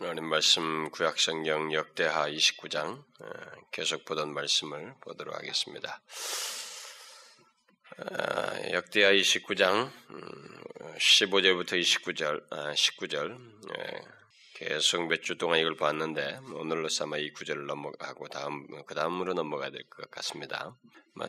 하나님 말씀 구약성경 역대하 29장 어, 계속 보던 말씀을 보도록 하겠습니다. 어, 역대하 29장 15절부터 29절 19절 계속 몇 주 동안 이걸 봤는데 오늘로 삼아 이 구절을 넘어가고 다음 그 다음으로 넘어가야 될 것 같습니다.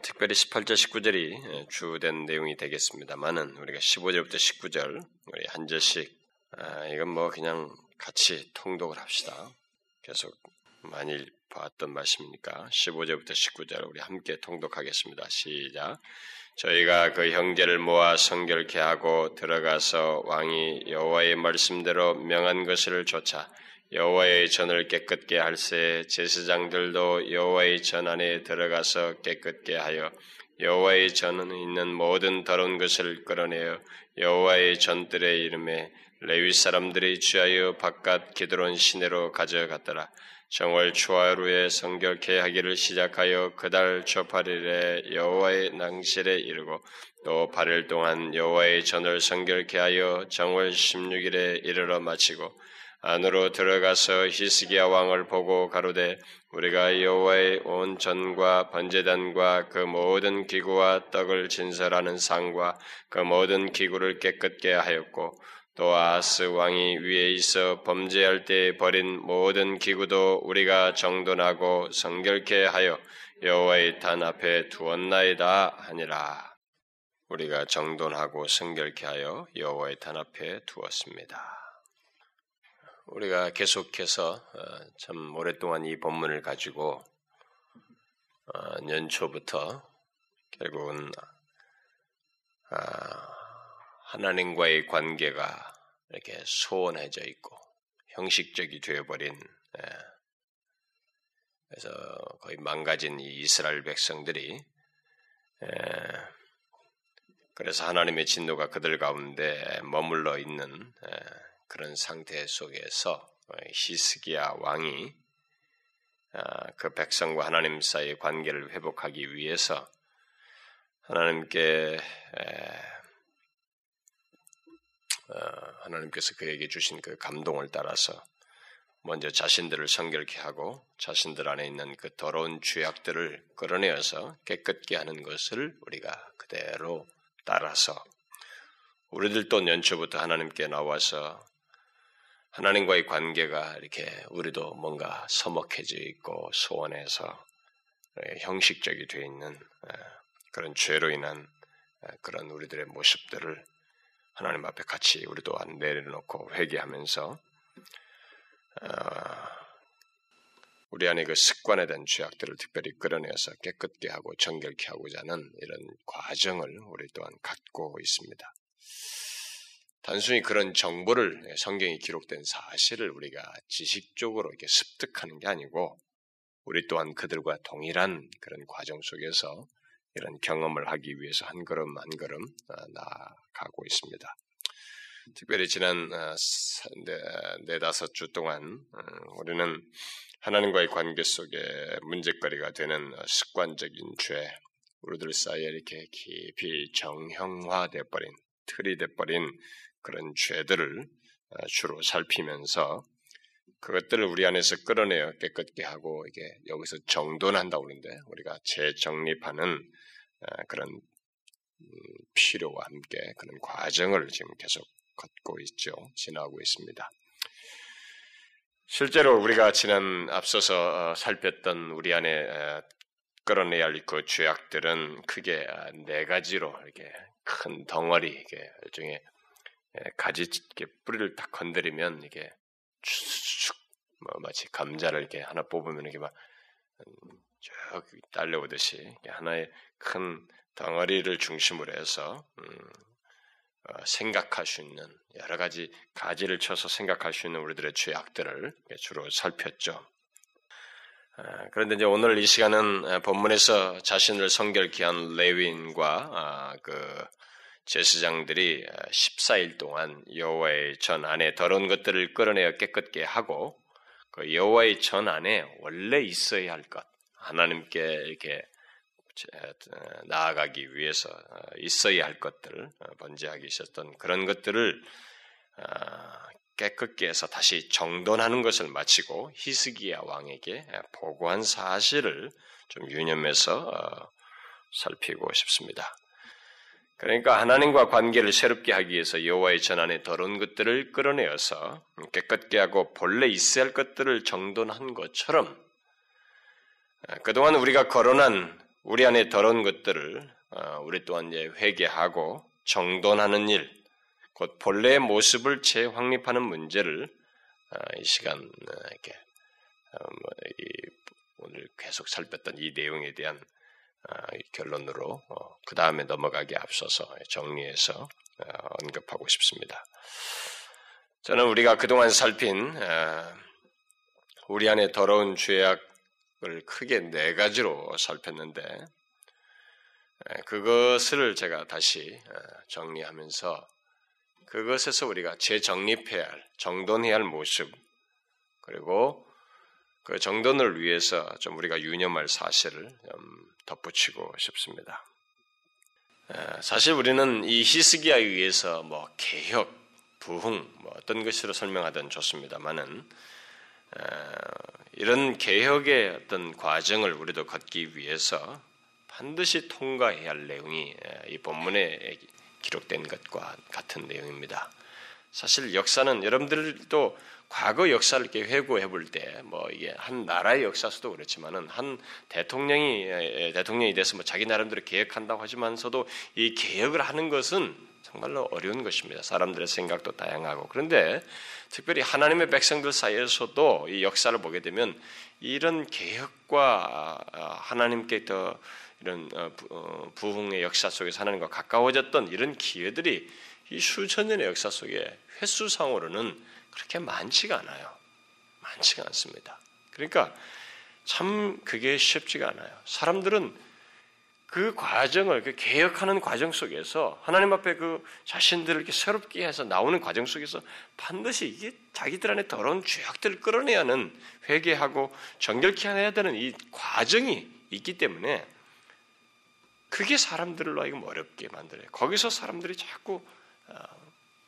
특별히 18절 19절이 주된 내용이 되겠습니다만은 우리가 15절부터 19절 우리 한 절씩 아, 이건 뭐 그냥 같이 통독을 합시다. 계속 많이 봤던 말씀이니까 15절부터 19절 우리 함께 통독하겠습니다. 시작. 저희가 그 형제를 모아 성결케 하고 들어가서 왕이 여호와의 말씀대로 명한 것을 조차 여호와의 전을 깨끗게 할세 제사장들도 여호와의 전 안에 들어가서 깨끗게 하여 여호와의 전은 있는 모든 더러운 것을 끌어내어 여호와의 전들의 이름에 레위 사람들이 취하여 바깥 기드론 시내로 가져갔더라. 정월 초하루에 성결케 하기를 시작하여 그달 초팔일에 여호와의 낭실에 이르고 또 8일 동안 여호와의 전을 성결케 하여 정월 16일에 이르러 마치고 안으로 들어가서 히스기야 왕을 보고 가로되 우리가 여호와의 온 전과 번제단과 그 모든 기구와 떡을 진설하는 상과 그 모든 기구를 깨끗게 하였고 또 아스 왕이 위에 있어 범죄할 때 버린 모든 기구도 우리가 정돈하고 성결케 하여 여호와의 탄 앞에 두었나이다 하니라. 우리가 정돈하고 성결케 하여 여호와의 탄 앞에 두었습니다. 우리가 계속해서 어, 참 오랫동안 이 본문을 가지고 어, 년초부터 결국은 아, 하나님과의 관계가 이렇게 소원해져 있고 형식적이 되어버린 예. 그래서 거의 망가진 이 이스라엘 백성들이 예. 그래서 하나님의 진노가 그들 가운데 머물러 있는 예. 그런 상태 속에서 히스기야 왕이 아, 그 백성과 하나님 사이의 관계를 회복하기 위해서 하나님께 어, 하나님께서 그에게 주신 그 감동을 따라서 먼저 자신들을 성결케 하고 자신들 안에 있는 그 더러운 죄악들을 끌어내어서 깨끗게 하는 것을 우리가 그대로 따라서 우리들도 연초부터 하나님께 나와서 하나님과의 관계가 이렇게 우리도 뭔가 서먹해져 있고 소원해서 형식적이 되어 있는 그런 죄로 인한 그런 우리들의 모습들을 하나님 앞에 같이 우리도 내려놓고 회개하면서 어, 우리 안에 그 습관에 대한 죄악들을 특별히 끌어내서 깨끗게 하고 정결케 하고자 하는 이런 과정을 우리 또한 갖고 있습니다. 단순히 그런 정보를 성경이 기록된 사실을 우리가 지식적으로 이렇게 습득하는 게 아니고 우리 또한 그들과 동일한 그런 과정 속에서 이런 경험을 하기 위해서 한 걸음 한 걸음 어, 나아가고 있습니다. 특별히 지난 어, 네다섯 주 동안 어, 우리는 하나님과의 관계 속에 문제거리가 되는 습관적인 죄, 우리들 사이에 이렇게 깊이 정형화돼 버린 틀이 돼 버린 그런 죄들을 주로 살피면서 그것들을 우리 안에서 끌어내어 깨끗게 하고 이게 여기서 정돈한다고 그러는데 우리가 재정립하는 어, 그런 음, 필요와 함께 그런 과정을 지금 계속 걷고 있죠. 지나고 있습니다. 실제로 우리가 지난 앞서서 어, 살폈던 우리 안에 어, 끌어내야 할 그 죄악들은 크게 네 가지로 이렇게 큰 덩어리 이게 일종의 가지 이렇게 뿌리를 딱 건드리면 이게 쭉쭉 뭐 마치 감자를 이렇게 하나 뽑으면 이렇게 막 음, 쭉 딸려오듯이 하나의 큰 덩어리를 중심으로 해서 음, 어, 생각할 수 있는 여러 가지 가지를 쳐서 생각할 수 있는 우리들의 죄악들을 주로 살폈죠. 아, 그런데 이제 오늘 이 시간은 본문에서 자신을 성결케 한 레위인과 아, 그 제사장들이 14일 동안 여호와의 전 안에 더러운 것들을 끌어내어 깨끗게 하고 그 여호와의 전 안에 원래 있어야 할 것, 하나님께 이렇게 나아가기 위해서 있어야 할 것들, 번제하기 있었던 그런 것들을 깨끗게 해서 다시 정돈하는 것을 마치고 히스기야 왕에게 보고한 사실을 좀 유념해서 어, 살피고 싶습니다. 그러니까 하나님과 관계를 새롭게 하기 위해서 여호와의 전안에 더러운 것들을 끌어내어서 깨끗게 하고 본래 있어야 할 것들을 정돈한 것처럼 어, 그동안 우리가 거론한 우리 안에 더러운 것들을 어, 우리 또한 회개하고 정돈하는 일, 곧 본래의 모습을 재확립하는 문제를 어, 이 시간 이렇게 뭐 오늘 계속 살폈던 이 내용에 대한 결론으로 그 다음에 넘어가기 앞서서 정리해서 언급하고 싶습니다. 저는 우리가 그동안 살핀 우리 안에 더러운 죄악 을 크게 네 가지로 살폈는데 그것을 제가 다시 정리하면서 그것에서 우리가 재정립해야 할, 정돈해야 할 모습 그리고 그 정돈을 위해서 좀 우리가 유념할 사실을 좀 덧붙이고 싶습니다. 사실 우리는 이 히스기야에 의해서 뭐 개혁, 부흥, 뭐 어떤 것으로 설명하든 좋습니다만은 이런 개혁의 어떤 과정을 우리도 걷기 위해서 반드시 통과해야 할 내용이 이 본문에 기록된 것과 같은 내용입니다. 사실 역사는 여러분들도 과거 역사를 이렇게 회고해 볼 때, 뭐 이게 한 나라의 역사서도 그렇지만은 한 대통령이 대통령이 돼서 뭐 자기 나름대로 개혁한다고 하지만서도 이 개혁을 하는 것은 정말로 어려운 것입니다. 사람들의 생각도 다양하고 그런데 특별히 하나님의 백성들 사이에서도 이 역사를 보게 되면 이런 개혁과 아, 하나님께 더 이런 어, 어, 부흥의 역사 속에서 하나님과 가까워졌던 이런 기회들이 이 수천 년의 역사 속에 횟수상으로는 그렇게 많지가 않아요. 많지가 않습니다. 그러니까 참 그게 쉽지가 않아요. 사람들은 그 과정을 그 개혁하는 과정 속에서 하나님 앞에 그 자신들을 이렇게 새롭게 해서 나오는 과정 속에서 반드시 이게 자기들 안에 더러운 죄악들을 끌어내야 하는 회개하고 정결케 해야 되는 이 과정이 있기 때문에 그게 사람들로 하여금 어렵게 만들어요. 거기서 사람들이 자꾸 어,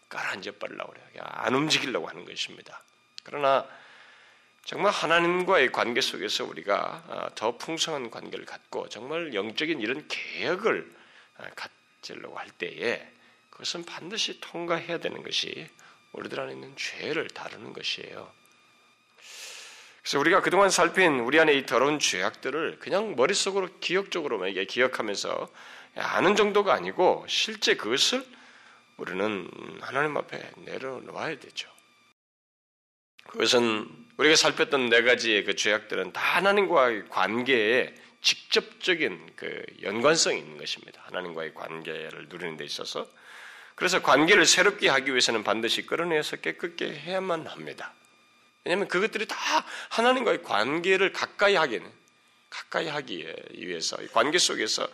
가라앉아 버리려고 그래요. 안 움직이려고 하는 것입니다. 그러나 정말 하나님과의 관계 속에서 우리가 어, 더 풍성한 관계를 갖고 정말 영적인 이런 개혁을 어, 갖으려고 할 때에 그것은 반드시 통과해야 되는 것이 우리들 안에 있는 죄를 다루는 것이에요. 그래서 우리가 그동안 살핀 우리 안에 이 더러운 죄악들을 그냥 머릿속으로 기억적으로만 기억하면서 아는 정도가 아니고 실제 그것을 우리는 하나님 앞에 내려놓아야 되죠. 그것은 우리가 살폈던 네 가지의 그 죄악들은 다 하나님과의 관계에 직접적인 그 연관성이 있는 것입니다. 하나님과의 관계를 누리는 데 있어서. 그래서 관계를 새롭게 하기 위해서는 반드시 끌어내서 깨끗게 해야만 합니다. 왜냐하면 그것들이 다 하나님과의 관계를 가까이 하기는 가까이 하기 위해서 관계 속에서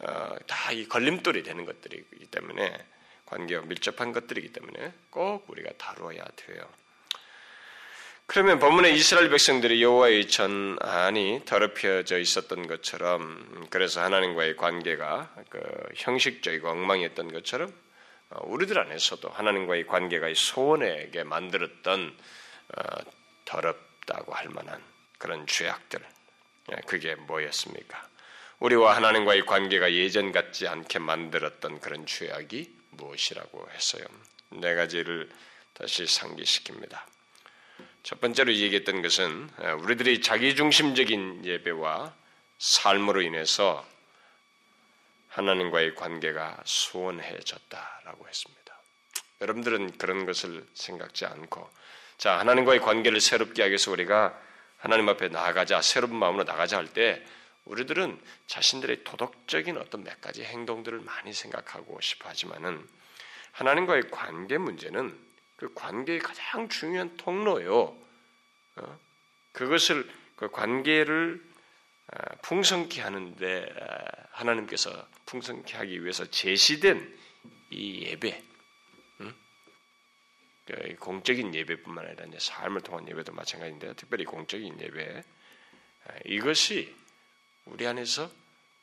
어, 다이 걸림돌이 되는 것들이기 때문에 관계와 밀접한 것들이기 때문에 꼭 우리가 다루어야 돼요. 그러면 본문에 이스라엘 백성들이 여호와의 전안이 더럽혀져 있었던 것처럼 그래서 하나님과의 관계가 그 형식적이고 엉망이었던 것처럼 어, 우리들 안에서도 하나님과의 관계가 소원에게 만들었던 어, 더럽다고 할 만한 그런 죄악들 예, 그게 뭐였습니까? 우리와 하나님과의 관계가 예전 같지 않게 만들었던 그런 죄악이 무엇이라고 했어요. 네 가지를 다시 상기시킵니다. 첫 번째로 얘기했던 것은 우리들이 자기중심적인 예배와 삶으로 인해서 하나님과의 관계가 소원해졌다라고 했습니다. 여러분들은 그런 것을 생각지 않고 자 하나님과의 관계를 새롭게 하기 위해서 우리가 하나님 앞에 나가자 새로운 마음으로 나가자 할 때 우리들은 자신들의 도덕적인 어떤 몇 가지 행동들을 많이 생각하고 싶어 하지만은 하나님과의 관계 문제는 그 관계의 가장 중요한 통로요. 어? 그것을 그 관계를 아, 풍성케 하는데 아, 하나님께서 풍성케 하기 위해서 제시된 이 예배, 그 공적인 예배뿐만 아니라 삶을 통한 예배도 마찬가지인데 특별히 공적인 예배 아, 이것이 우리 안에서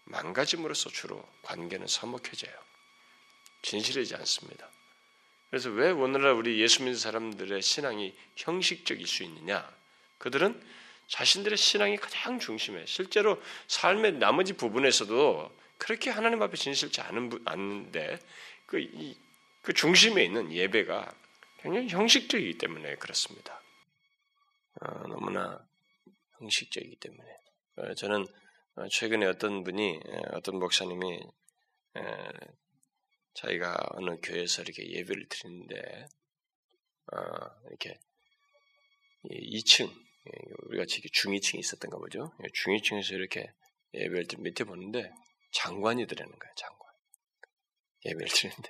망가짐으로써 주로 관계는 서먹해져요. 진실하지 않습니다. 그래서 왜 오늘날 우리 예수 믿는 사람들의 신앙이 형식적일 수 있느냐? 그들은 자신들의 신앙이 가장 중심에 실제로 삶의 나머지 부분에서도 그렇게 하나님 앞에 진실치 않은 않은데 그, 이, 그 중심에 있는 예배가 굉장히 형식적이기 때문에 그렇습니다. 어, 너무나 형식적이기 때문에 어, 저는 최근에 어떤 분이 어떤 목사님이 자기가 어느 교회에서 이렇게 예배를 드리는데 어, 이렇게 2층 우리가 지금 중위층이 있었던가 보죠. 중위층에서 이렇게 예배를 밑에 보는데 장관이 들어는 거예요. 장관 예배를 드리는데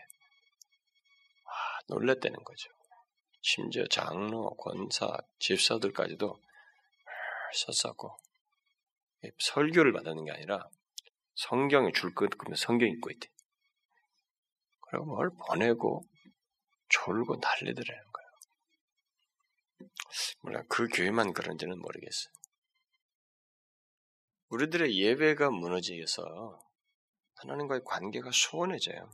와 놀랬다는 거죠. 심지어 장로, 권사, 집사들까지도 썼었고 설교를 받는 게 아니라 성경에 줄것 끄면 성경 읽고 있대. 그리고 뭘 보내고 졸고 난리더라는 거예요. 물론 그 교회만 그런지는 모르겠어요. 우리들의 예배가 무너지어서 하나님과의 관계가 소원해져요.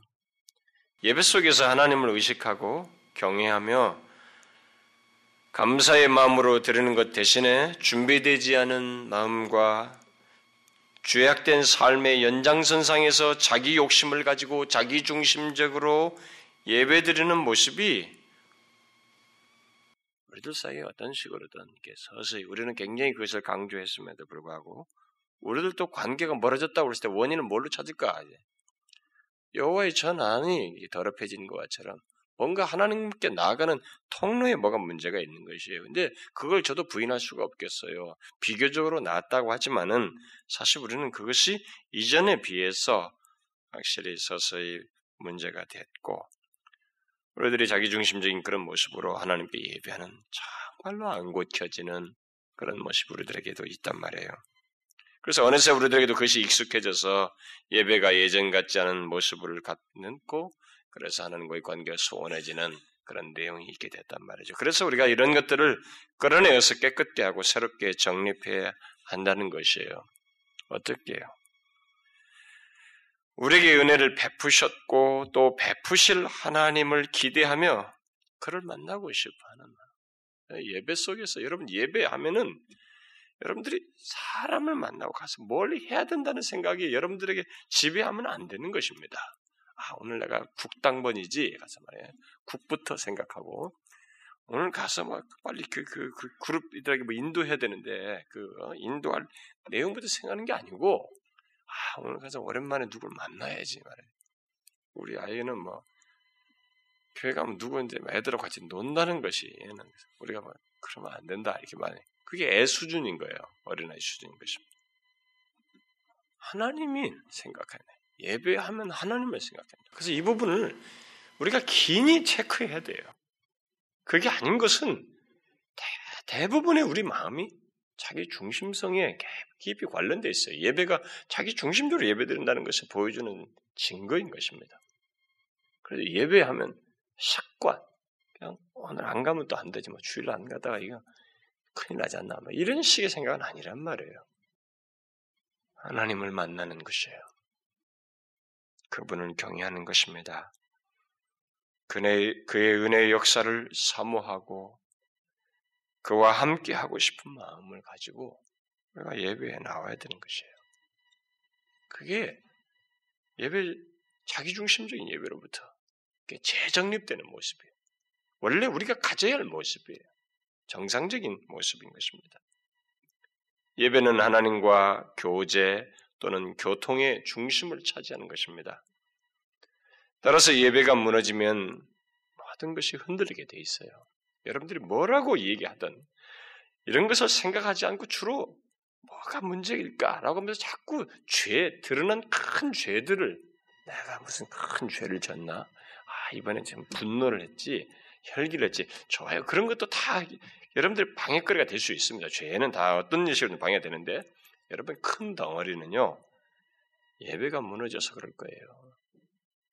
예배 속에서 하나님을 의식하고 경외하며 감사의 마음으로 드리는 것 대신에 준비되지 않은 마음과 죄악된 삶의 연장선상에서 자기 욕심을 가지고 자기 중심적으로 예배드리는 모습이 우리들 사이에 어떤 식으로든 서서히 우리는 굉장히 그것을 강조했음에도 불구하고 우리들도 관계가 멀어졌다고 그랬을 때 원인은 뭘로 찾을까? 여호와의 전안이 더럽혀진 것처럼 뭔가 하나님께 나아가는 통로에 뭐가 문제가 있는 것이에요. 근데 그걸 저도 부인할 수가 없겠어요. 비교적으로 나았다고 하지만은 사실 우리는 그것이 이전에 비해서 확실히 서서히 문제가 됐고 우리들이 자기중심적인 그런 모습으로 하나님께 예배하는 정말로 안 고쳐지는 그런 모습 우리들에게도 있단 말이에요. 그래서 어느새 우리들에게도 그것이 익숙해져서 예배가 예전 같지 않은 모습을 갖고 그래서 하나님과의 관계가 소원해지는 그런 내용이 있게 됐단 말이죠. 그래서 우리가 이런 것들을 끌어내어서 깨끗게 하고 새롭게 정립해야 한다는 것이에요. 어떻게 해요? 우리에게 은혜를 베푸셨고 또 베푸실 하나님을 기대하며 그를 만나고 싶어 하는 예배 속에서 여러분 예배하면은 여러분들이 사람을 만나고 가서 뭘 해야 된다는 생각이 여러분들에게 지배하면 안 되는 것입니다. 아, 오늘 내가 국당번이지 가서 말이에요. 국부터 생각하고 오늘 가서 막 빨리 그, 그, 그 그룹들에게 뭐 인도해야 되는데 그 어, 인도할 내용부터 생각하는 게 아니고 아, 오늘 가서 오랜만에 누굴 만나야지 말이에요. 우리 아이는 뭐 교회 가면 누구인데 애들하고 같이 논다는 것이 우리가 뭐 그러면 안 된다 이렇게 말해. 그게 애 수준인 거예요. 어린아이 수준인 것입니다. 하나님이 생각하네. 예배하면 하나님을 생각합니다. 그래서 이 부분을 우리가 긴히 체크해야 돼요. 그게 아닌 것은 대, 부분의 우리 마음이 자기 중심성에 깊이 관련되어 있어요. 예배가 자기 중심적으로 예배드린다는 것을 보여주는 증거인 것입니다. 그래서 예배하면 샷관, 그냥 오늘 안 가면 또 안 되지, 뭐 주일 안 가다가 이거 큰일 나지 않나, 뭐 이런 식의 생각은 아니란 말이에요. 하나님을 만나는 것이에요. 그분을 경외하는 것입니다. 그의, 그의 은혜의 역사를 사모하고 그와 함께 하고 싶은 마음을 가지고 우리가 예배에 나와야 되는 것이에요. 그게 예배 자기중심적인 예배로부터 재정립되는 모습이에요. 원래 우리가 가져야 할 모습이에요. 정상적인 모습인 것입니다. 예배는 하나님과 교제, 또는 교통의 중심을 차지하는 것입니다. 따라서 예배가 무너지면 모든 것이 흔들리게 돼 있어요. 여러분들이 뭐라고 얘기하든 이런 것을 생각하지 않고 주로 뭐가 문제일까라고 하면서 자꾸 죄, 드러난 큰 죄들을 내가 무슨 큰 죄를 졌나? 아, 이번에 좀 분노를 했지, 혈기를 했지. 좋아요. 그런 것도 다 여러분들 방해거리가 될 수 있습니다. 죄는 다 어떤 식으로 방해가 되는데 여러분 큰 덩어리는요 예배가 무너져서 그럴 거예요.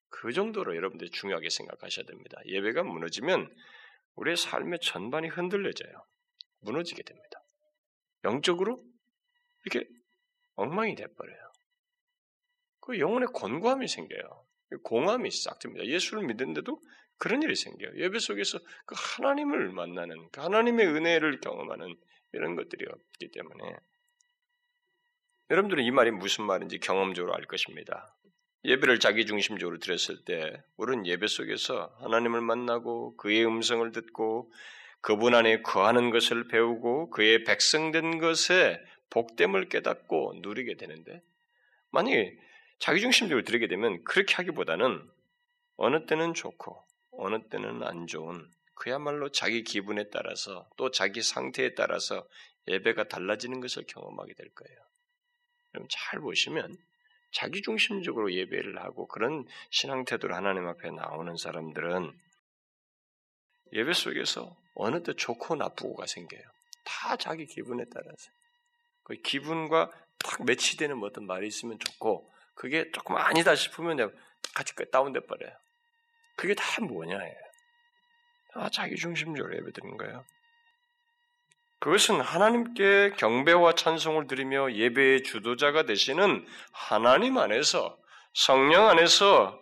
그 정도로 여러분들이 중요하게 생각하셔야 됩니다. 예배가 무너지면 우리의 삶의 전반이 흔들려져요. 무너지게 됩니다. 영적으로 이렇게 엉망이 돼버려요. 그 영혼의 권고함이 생겨요. 공함이 싹 듭니다. 예수를 믿는데도 그런 일이 생겨요. 예배 속에서 그 하나님을 만나는, 그 하나님의 은혜를 경험하는 이런 것들이 없기 때문에 여러분들은 이 말이 무슨 말인지 경험적으로 알 것입니다. 예배를 자기 중심적으로 드렸을 때 우리는 예배 속에서 하나님을 만나고 그의 음성을 듣고 그분 안에 거하는 것을 배우고 그의 백성된 것에 복됨을 깨닫고 누리게 되는데 만약에 자기 중심적으로 드리게 되면 그렇게 하기보다는 어느 때는 좋고 어느 때는 안 좋은 그야말로 자기 기분에 따라서 또 자기 상태에 따라서 예배가 달라지는 것을 경험하게 될 거예요. 잘 보시면 자기 중심적으로 예배를 하고 그런 신앙 태도로 하나님 앞에 나오는 사람들은 예배 속에서 어느 때 좋고 나쁘고가 생겨요. 다 자기 기분에 따라서. 그 기분과 딱 매치되는 어떤 말이 있으면 좋고 그게 조금 아니다 싶으면 같이 다운돼 버려요. 그게 다 뭐냐예요. 다 자기 중심적으로 예배 드리는 거예요. 그것은 하나님께 경배와 찬송을 드리며 예배의 주도자가 되시는 하나님 안에서 성령 안에서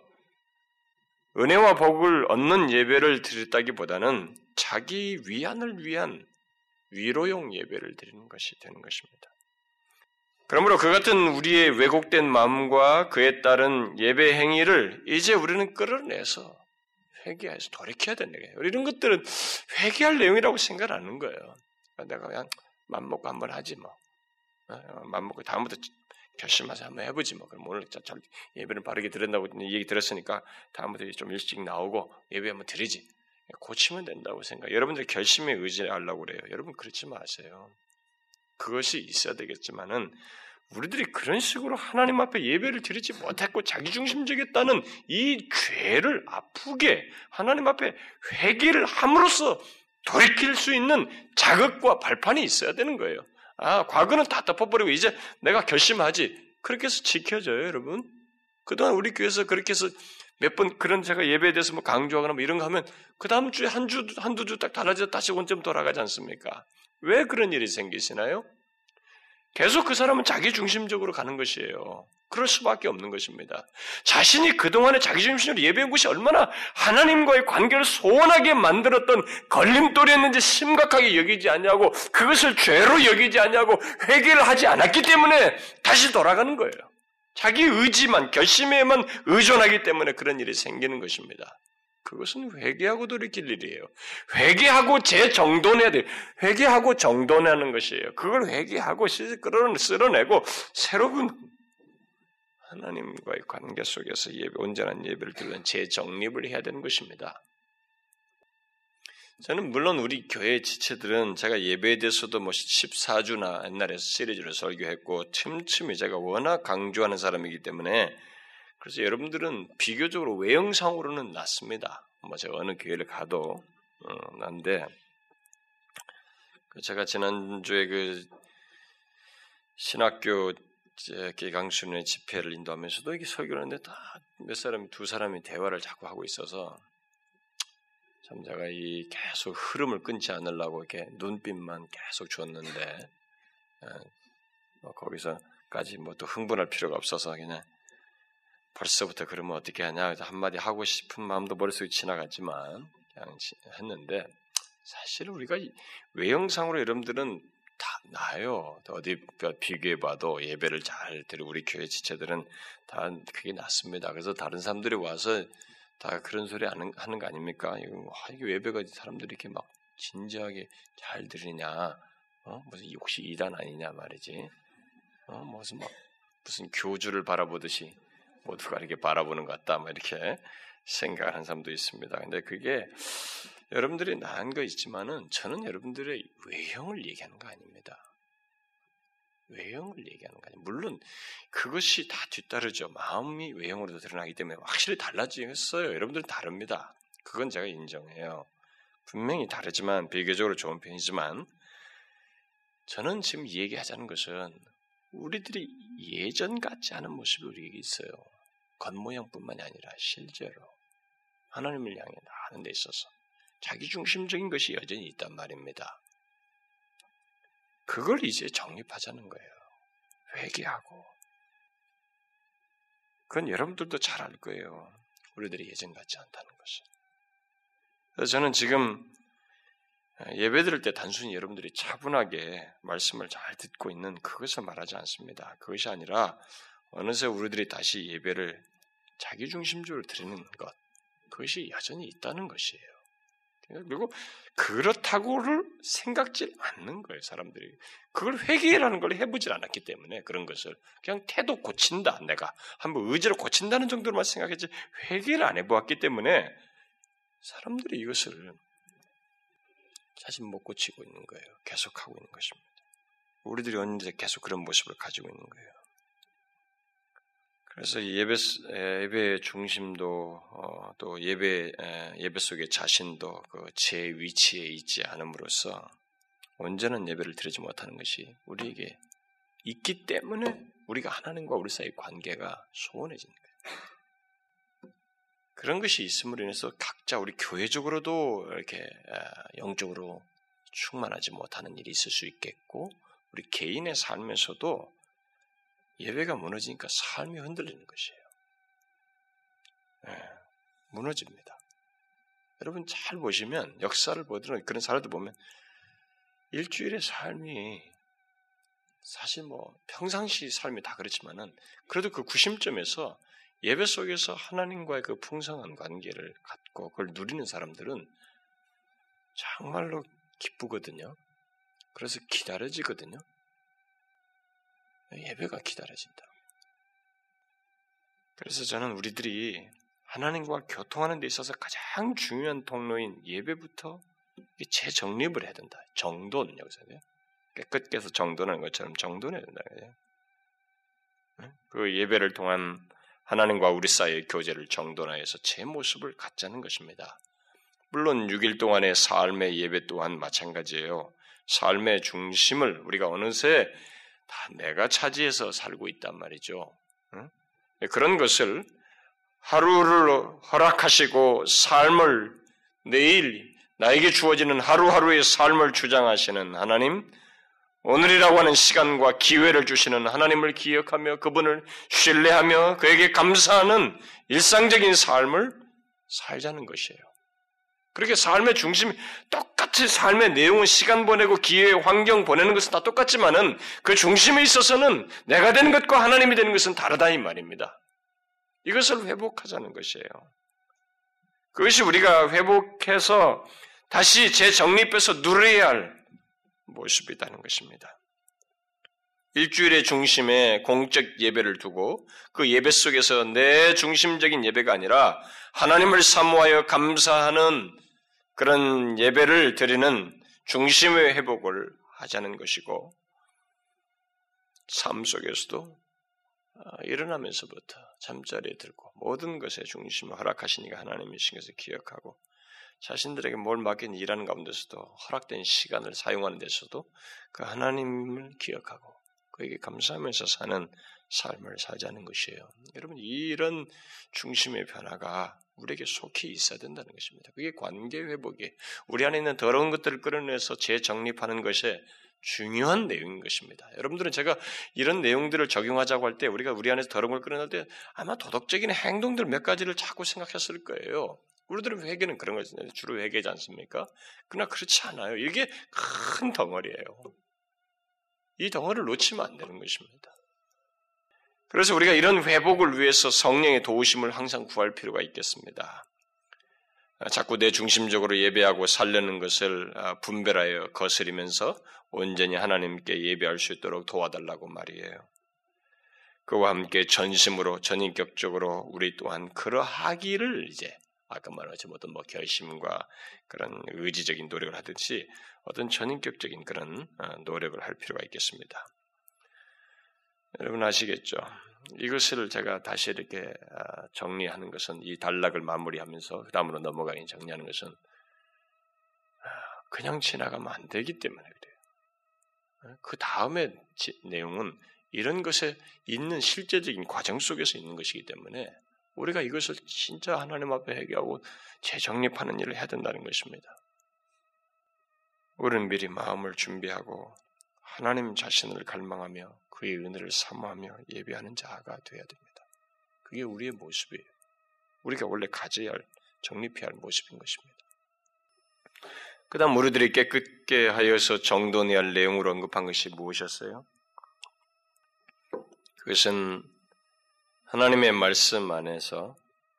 은혜와 복을 얻는 예배를 드렸다기보다는 자기 위안을 위한 위로용 예배를 드리는 것이 되는 것입니다. 그러므로 그 같은 우리의 왜곡된 마음과 그에 따른 예배 행위를 이제 우리는 끌어내서 회개해서 돌이켜야 된다. 이런 것들은 회개할 내용이라고 생각 하는 거예요. 내가 그냥 맘 먹고 한번 하지 뭐. 어, 맘 먹고 다음부터 결심해서 한번 해보지 뭐. 그럼 오늘 잘 예배는 빠르게 드린다고 얘기 들었으니까 다음부터 좀 일찍 나오고 예배 한번 드리지. 고치면 된다고 생각. 여러분들 결심에 의지하려고 그래요. 여러분 그렇지 마세요. 그것이 있어야 되겠지만은 우리들이 그런 식으로 하나님 앞에 예배를 드리지 못했고 자기중심적이었다는 이 죄를 아프게 하나님 앞에 회개를 함으로써 돌이킬 수 있는 자극과 발판이 있어야 되는 거예요. 아, 과거는 다 덮어버리고 이제 내가 결심하지. 그렇게 해서 지켜져요, 여러분. 그동안 우리 교회에서 그렇게 해서 몇 번 그런 제가 예배에 대해서 뭐 강조하거나 뭐 이런 거 하면 그 다음 주에 한 주, 한두 주 딱 달라져 다시 원점 돌아가지 않습니까? 왜 그런 일이 생기시나요? 계속 그 사람은 자기 중심적으로 가는 것이에요. 그럴 수밖에 없는 것입니다. 자신이 그동안에 자기 중심으로 예배한 것이 얼마나 하나님과의 관계를 소원하게 만들었던 걸림돌이었는지 심각하게 여기지 않냐고 그것을 죄로 여기지 않냐고 회개를 하지 않았기 때문에 다시 돌아가는 거예요. 자기 의지만 결심에만 의존하기 때문에 그런 일이 생기는 것입니다. 그것은 회개하고 돌이킬 일이에요. 회개하고 재정돈해야 돼요. 회개하고 정돈하는 것이에요. 그걸 회개하고 끌어내고 새로운 하나님과의 관계 속에서 예배, 온전한 예배를 드리는 재정립을 해야 되는 것입니다. 저는 물론 우리 교회 지체들은 제가 예배에 대해서도 뭐 14주나 옛날에 시리즈를 설교했고 틈틈이 제가 워낙 강조하는 사람이기 때문에 그래서 여러분들은 비교적으로 외형상으로는 낫습니다. 뭐 제가 어느 교회를 가도 어, 난데 그 제가 지난주에 그 신학교 개강수련회 집회를 인도하면서도 이게 설교를 하는데 다 몇 사람이 두 사람이 대화를 자꾸 하고 있어서 참 제가 이 계속 흐름을 끊지 않으려고 이렇게 눈빛만 계속 줬는데 뭐 거기서까지 뭐 또 흥분할 필요가 없어서 그냥 벌써부터 그러면 어떻게 하냐 한마디 하고 싶은 마음도 머릿속에 지나갔지만 그냥 했는데 사실 우리가 외형상으로 여러분들은 다 나요. 어디 비교해봐도 예배를 잘 드리고 우리 교회 지체들은 다 그게 낫습니다. 그래서 다른 사람들이 와서 다 그런 소리 하는, 하는 거 아닙니까? 이게 예배가 사람들이 이렇게 막 진지하게 잘 들으냐? 어? 무슨 혹시 이단 아니냐 말이지? 어? 무슨 막 무슨 교주를 바라보듯이 모두가 이렇게 바라보는 것 같다, 뭐 이렇게 생각하는 사람도 있습니다. 근데 그게 여러분들이 나은 거 있지만은 저는 여러분들의 외형을 얘기하는 거 아닙니다. 외형을 얘기하는 거 아니에요. 물론 그것이 다 뒤따르죠. 마음이 외형으로 드러나기 때문에 확실히 달라지겠어요. 여러분들은 다릅니다. 그건 제가 인정해요. 분명히 다르지만 비교적으로 좋은 편이지만 저는 지금 얘기하자는 것은 우리들이 예전 같지 않은 모습이 우리에게 있어요. 겉모양뿐만이 아니라 실제로 하나님을 향해 나가는 데 있어서 자기중심적인 것이 여전히 있단 말입니다. 그걸 이제 정립하자는 거예요. 회개하고. 그건 여러분들도 잘 알 거예요. 우리들이 예전 같지 않다는 것을. 그래서 저는 지금 예배 드릴 때 단순히 여러분들이 차분하게 말씀을 잘 듣고 있는 그것을 말하지 않습니다. 그것이 아니라 어느새 우리들이 다시 예배를 자기중심적으로 드리는 것, 그것이 여전히 있다는 것이에요. 그리고 그렇다고를 생각지 않는 거예요, 사람들이. 그걸 회개라는 걸 해보질 않았기 때문에 그런 것을 그냥 태도 고친다, 내가 한번 의지로 고친다는 정도로만 생각했지 회개를 안 해보았기 때문에 사람들이 이것을 자신 못 고치고 있는 거예요. 계속하고 있는 것입니다. 우리들이 언제 계속 그런 모습을 가지고 있는 거예요. 그래서 예배 예배의 중심도 어, 또 예배 예배 속의 자신도 그 제 위치에 있지 않음으로써 언제는 예배를 드리지 못하는 것이 우리에게 있기 때문에 우리가 하나님과 우리 사이 관계가 소원해지는. 그런 것이 있음으로 인해서 각자 우리 교회적으로도 이렇게 영적으로 충만하지 못하는 일이 있을 수 있겠고 우리 개인의 삶에서도 예배가 무너지니까 삶이 흔들리는 것이에요. 네, 무너집니다. 여러분 잘 보시면 역사를 보더라도 그런 사람들 보면 일주일의 삶이 사실 뭐 평상시 삶이 다 그렇지만은 그래도 그 구심점에서 예배 속에서 하나님과의 그 풍성한 관계를 갖고 그걸 누리는 사람들은 정말로 기쁘거든요. 그래서 기다려지거든요. 예배가 기다려진다. 그래서 저는 우리들이 하나님과 교통하는 데 있어서 가장 중요한 통로인 예배부터 재정립을 해야 된다. 정돈 여기서 깨끗해서 정돈하는 것처럼 정돈해야 된다. 그 예배를 통한 하나님과 우리 사이의 교제를 정돈하여서 제 모습을 갖자는 것입니다. 물론 6일 동안의 삶의 예배 또한 마찬가지예요. 삶의 중심을 우리가 어느새 다 내가 차지해서 살고 있단 말이죠. 그런 것을 하루를 허락하시고 삶을 내일 나에게 주어지는 하루하루의 삶을 주장하시는 하나님, 오늘이라고 하는 시간과 기회를 주시는 하나님을 기억하며 그분을 신뢰하며 그에게 감사하는 일상적인 삶을 살자는 것이에요. 그렇게 삶의 중심, 똑같이 삶의 내용은 시간 보내고 기회, 환경 보내는 것은 다 똑같지만은 그 중심에 있어서는 내가 되는 것과 하나님이 되는 것은 다르다 이 말입니다. 이것을 회복하자는 것이에요. 그것이 우리가 회복해서 다시 재정립해서 누려야 할 모습이라는 것입니다. 일주일의 중심에 공적 예배를 두고 그 예배 속에서 내 중심적인 예배가 아니라 하나님을 사모하여 감사하는 그런 예배를 드리는 중심의 회복을 하자는 것이고 삶 속에서도 아, 일어나면서부터 잠자리에 들고 모든 것의 중심을 허락하시니까 하나님이신 것을 기억하고 자신들에게 뭘 맡긴 일하는 가운데서도 허락된 시간을 사용하는 데서도 그 하나님을 기억하고 그에게 감사하면서 사는 삶을 살자는 것이에요. 여러분 이런 중심의 변화가 우리에게 속히 있어야 된다는 것입니다. 그게 관계 회복이 우리 안에 있는 더러운 것들을 끌어내서 재정립하는 것에 중요한 내용인 것입니다. 여러분들은 제가 이런 내용들을 적용하자고 할 때 우리가 우리 안에서 더러운 걸 끌어낼 때 아마 도덕적인 행동들 몇 가지를 자꾸 생각했을 거예요. 우리들은 회개는 그런 거죠. 주로 회개지 않습니까? 그러나 그렇지 않아요. 이게 큰 덩어리예요. 이 덩어리를 놓치면 안 되는 것입니다. 그래서 우리가 이런 회복을 위해서 성령의 도우심을 항상 구할 필요가 있겠습니다. 아, 자꾸 내 중심적으로 예배하고 살려는 것을 아, 분별하여 거스리면서 온전히 하나님께 예배할 수 있도록 도와달라고 말이에요. 그와 함께 전심으로 전인격적으로 우리 또한 그러하기를 이제 아까 말하지 못한 뭐 결심과 그런 의지적인 노력을 하듯이 어떤 전인격적인 그런 아, 노력을 할 필요가 있겠습니다. 여러분 아시겠죠? 이것을 제가 다시 이렇게 아, 정리하는 것은 이 단락을 마무리하면서 그 다음으로 넘어가긴 정리하는 것은 아, 그냥 지나가면 안 되기 때문에 그래요. 아, 그 다음에 내용은 이런 것에 있는 실제적인 과정 속에서 있는 것이기 때문에 우리가 이것을 진짜 하나님 앞에 회개하고 재정립하는 일을 해야 된다는 것입니다. 우리는 미리 마음을 준비하고 하나님 자신을 갈망하며 그의 은혜를 사모하며 예배하는 자가 되어야 됩니다. 그게 우리의 모습이에요. 우리가 원래 가져야 할, 정립해야 할 모습인 것입니다. 그 다음 무리들이 깨끗게 하여서 정돈해야 할 내용으로 언급한 것이 무엇이었어요? 그것은 하나님의 말씀 안에서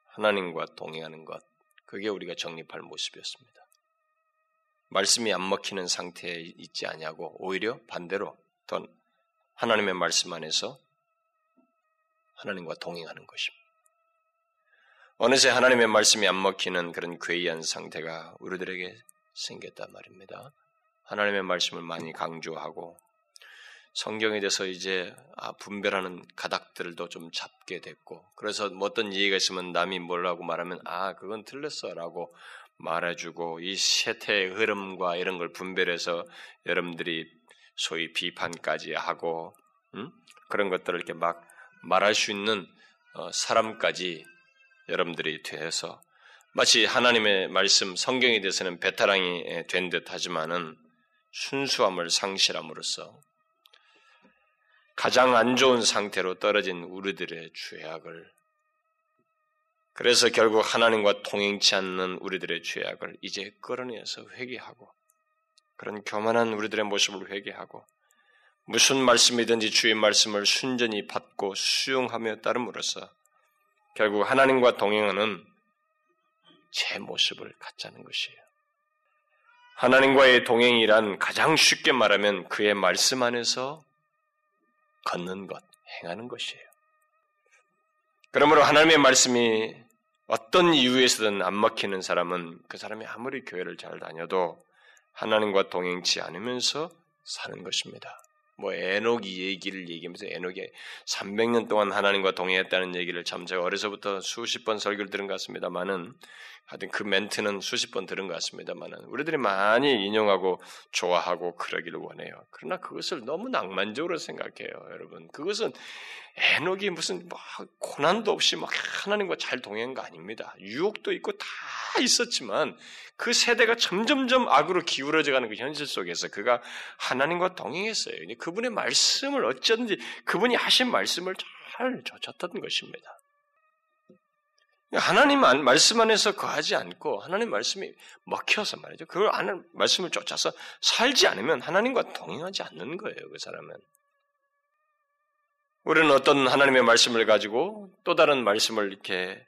하나님과 동행하는 것, 그게 우리가 정립할 모습이었습니다. 말씀이 안 먹히는 상태에 있지 아니하고 오히려 반대로 더 하나님의 말씀 안에서 하나님과 동행하는 것입니다. 어느새 하나님의 말씀이 안 먹히는 그런 괴이한 상태가 우리들에게 생겼단 말입니다. 하나님의 말씀을 많이 강조하고 성경에 대해서 이제 아, 분별하는 가닥들도 좀 잡게 됐고 그래서 뭐 어떤 얘기가 있으면 남이 뭐라고 말하면 아 그건 틀렸어라고 말해주고 이 세태의 흐름과 이런 걸 분별해서 여러분들이 소위 비판까지 하고 음? 그런 것들을 이렇게 막 말할 수 있는 어, 사람까지 여러분들이 되어서 마치 하나님의 말씀 성경에 대해서는 베테랑이 된 듯하지만은 순수함을 상실함으로써 가장 안 좋은 상태로 떨어진 우리들의 죄악을 그래서 결국 하나님과 통행치 않는 우리들의 죄악을 이제 끌어내서 회개하고 그런 교만한 우리들의 모습을 회개하고 무슨 말씀이든지 주의 말씀을 순전히 받고 수용하며 따름으로써 결국 하나님과 동행하는 제 모습을 갖자는 것이에요. 하나님과의 동행이란 가장 쉽게 말하면 그의 말씀 안에서 걷는 것, 행하는 것이에요. 그러므로 하나님의 말씀이 어떤 이유에서든 안 먹히는 사람은 그 사람이 아무리 교회를 잘 다녀도 하나님과 동행치 않으면서 사는 것입니다. 뭐 에녹이 얘기를 얘기하면서 에녹이 300년 동안 하나님과 동행했다는 얘기를 참 제가 어려서부터 수십 번 설교를 들은 것 같습니다만은 하여튼 그 멘트는 수십 번 들은 것 같습니다만은 우리들이 많이 인용하고 좋아하고 그러기를 원해요. 그러나 그것을 너무 낭만적으로 생각해요, 여러분. 그것은 에녹이 무슨 막 고난도 없이 막 하나님과 잘 동행한 거 아닙니다. 유혹도 있고 다 있었지만 그 세대가 점점점 악으로 기울어져가는 그 현실 속에서 그가 하나님과 동행했어요. 그분의 말씀을 어쩐지 그분이 하신 말씀을 잘 쫓았던 것입니다. 하나님 말씀 안에서 거하지 않고 하나님 말씀이 먹혀서 말이죠. 그걸 아는 말씀을 쫓아서 살지 않으면 하나님과 동행하지 않는 거예요. 그 사람은. 우리는 어떤 하나님의 말씀을 가지고 또 다른 말씀을 이렇게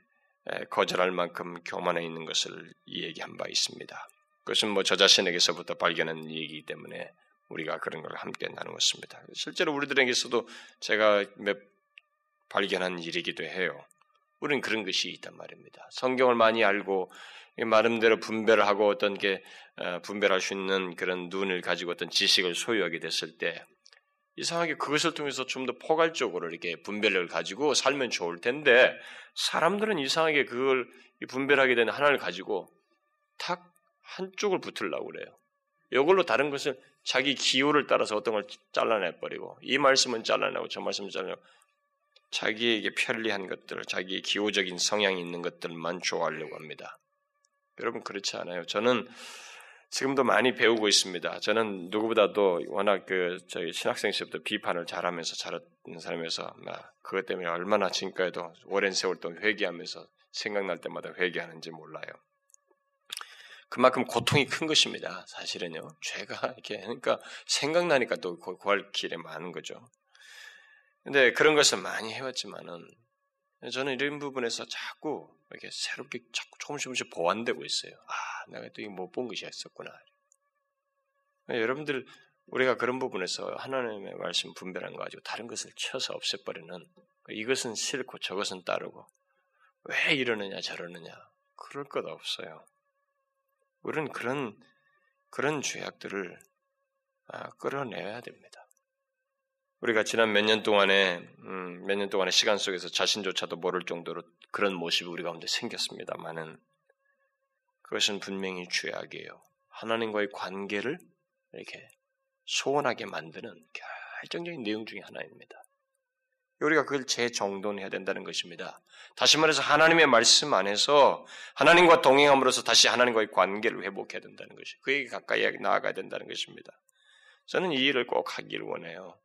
거절할 만큼 교만해 있는 것을 얘기한 바 있습니다. 그것은 뭐 저 자신에게서부터 발견한 얘기이기 때문에 우리가 그런 걸 함께 나누었습니다. 실제로 우리들에게서도 제가 몇 발견한 일이기도 해요. 우리는 그런 것이 있단 말입니다. 성경을 많이 알고 나름대로 분별하고 어떤 게 어, 분별할 수 있는 그런 눈을 가지고 어떤 지식을 소유하게 됐을 때 이상하게 그것을 통해서 좀 더 포괄적으로 이렇게 분별을 가지고 살면 좋을 텐데 사람들은 이상하게 그걸 분별하게 되는 하나를 가지고 탁 한쪽을 붙으려고 그래요. 이걸로 다른 것을 자기 기호를 따라서 어떤 걸 잘라내 버리고 이 말씀은 잘라내고 저 말씀은 잘라내고 자기에게 편리한 것들, 자기의 기호적인 성향이 있는 것들만 좋아하려고 합니다. 여러분 그렇지 않아요. 저는 지금도 많이 배우고 있습니다. 저는 누구보다도 워낙 그 저희 신학생 시절부터 비판을 잘하면서 자랐는 사람에서 그것 때문에 얼마나 지금까지도 오랜 세월 동안 회개하면서 생각날 때마다 회개하는지 몰라요. 그만큼 고통이 큰 것입니다. 사실은요. 죄가 이렇게 그러니까 생각나니까 또 구할 길에 많은 거죠. 근데 그런 것을 많이 해왔지만은 저는 이런 부분에서 자꾸 이렇게 새롭게 자꾸 조금씩 조금씩 보완되고 있어요. 아, 내가 또이못본 것이 있었구나. 여러분들 우리가 그런 부분에서 하나님의 말씀 분별한 거 가지고 다른 것을 쳐서 없애버리는 이것은 싫고 저것은 따르고 왜 이러느냐 저러느냐 그럴 것 없어요. 우리는 그런 그런 죄악들을 아, 끌어내야 됩니다. 우리가 지난 몇 년 동안에 음, 몇 년 동안의 시간 속에서 자신조차도 모를 정도로 그런 모습이 우리 가운데 생겼습니다만은 그것은 분명히 죄악이에요. 하나님과의 관계를 이렇게 소원하게 만드는 결정적인 내용 중의 하나입니다. 우리가 그걸 재정돈해야 된다는 것입니다. 다시 말해서 하나님의 말씀 안에서 하나님과 동행함으로써 다시 하나님과의 관계를 회복해야 된다는 것이 그에게 가까이 나아가야 된다는 것입니다. 저는 이 일을 꼭 하기를 원해요.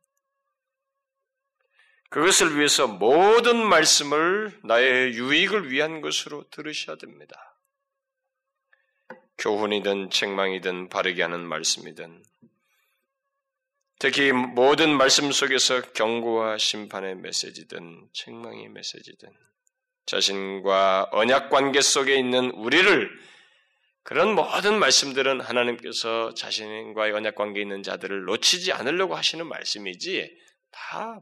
그것을 위해서 모든 말씀을 나의 유익을 위한 것으로 들으셔야 됩니다. 교훈이든 책망이든 바르게 하는 말씀이든 특히 모든 말씀 속에서 경고와 심판의 메시지든 책망의 메시지든 자신과 언약 관계 속에 있는 우리를 그런 모든 말씀들은 하나님께서 자신과의 언약 관계에 있는 자들을 놓치지 않으려고 하시는 말씀이지 다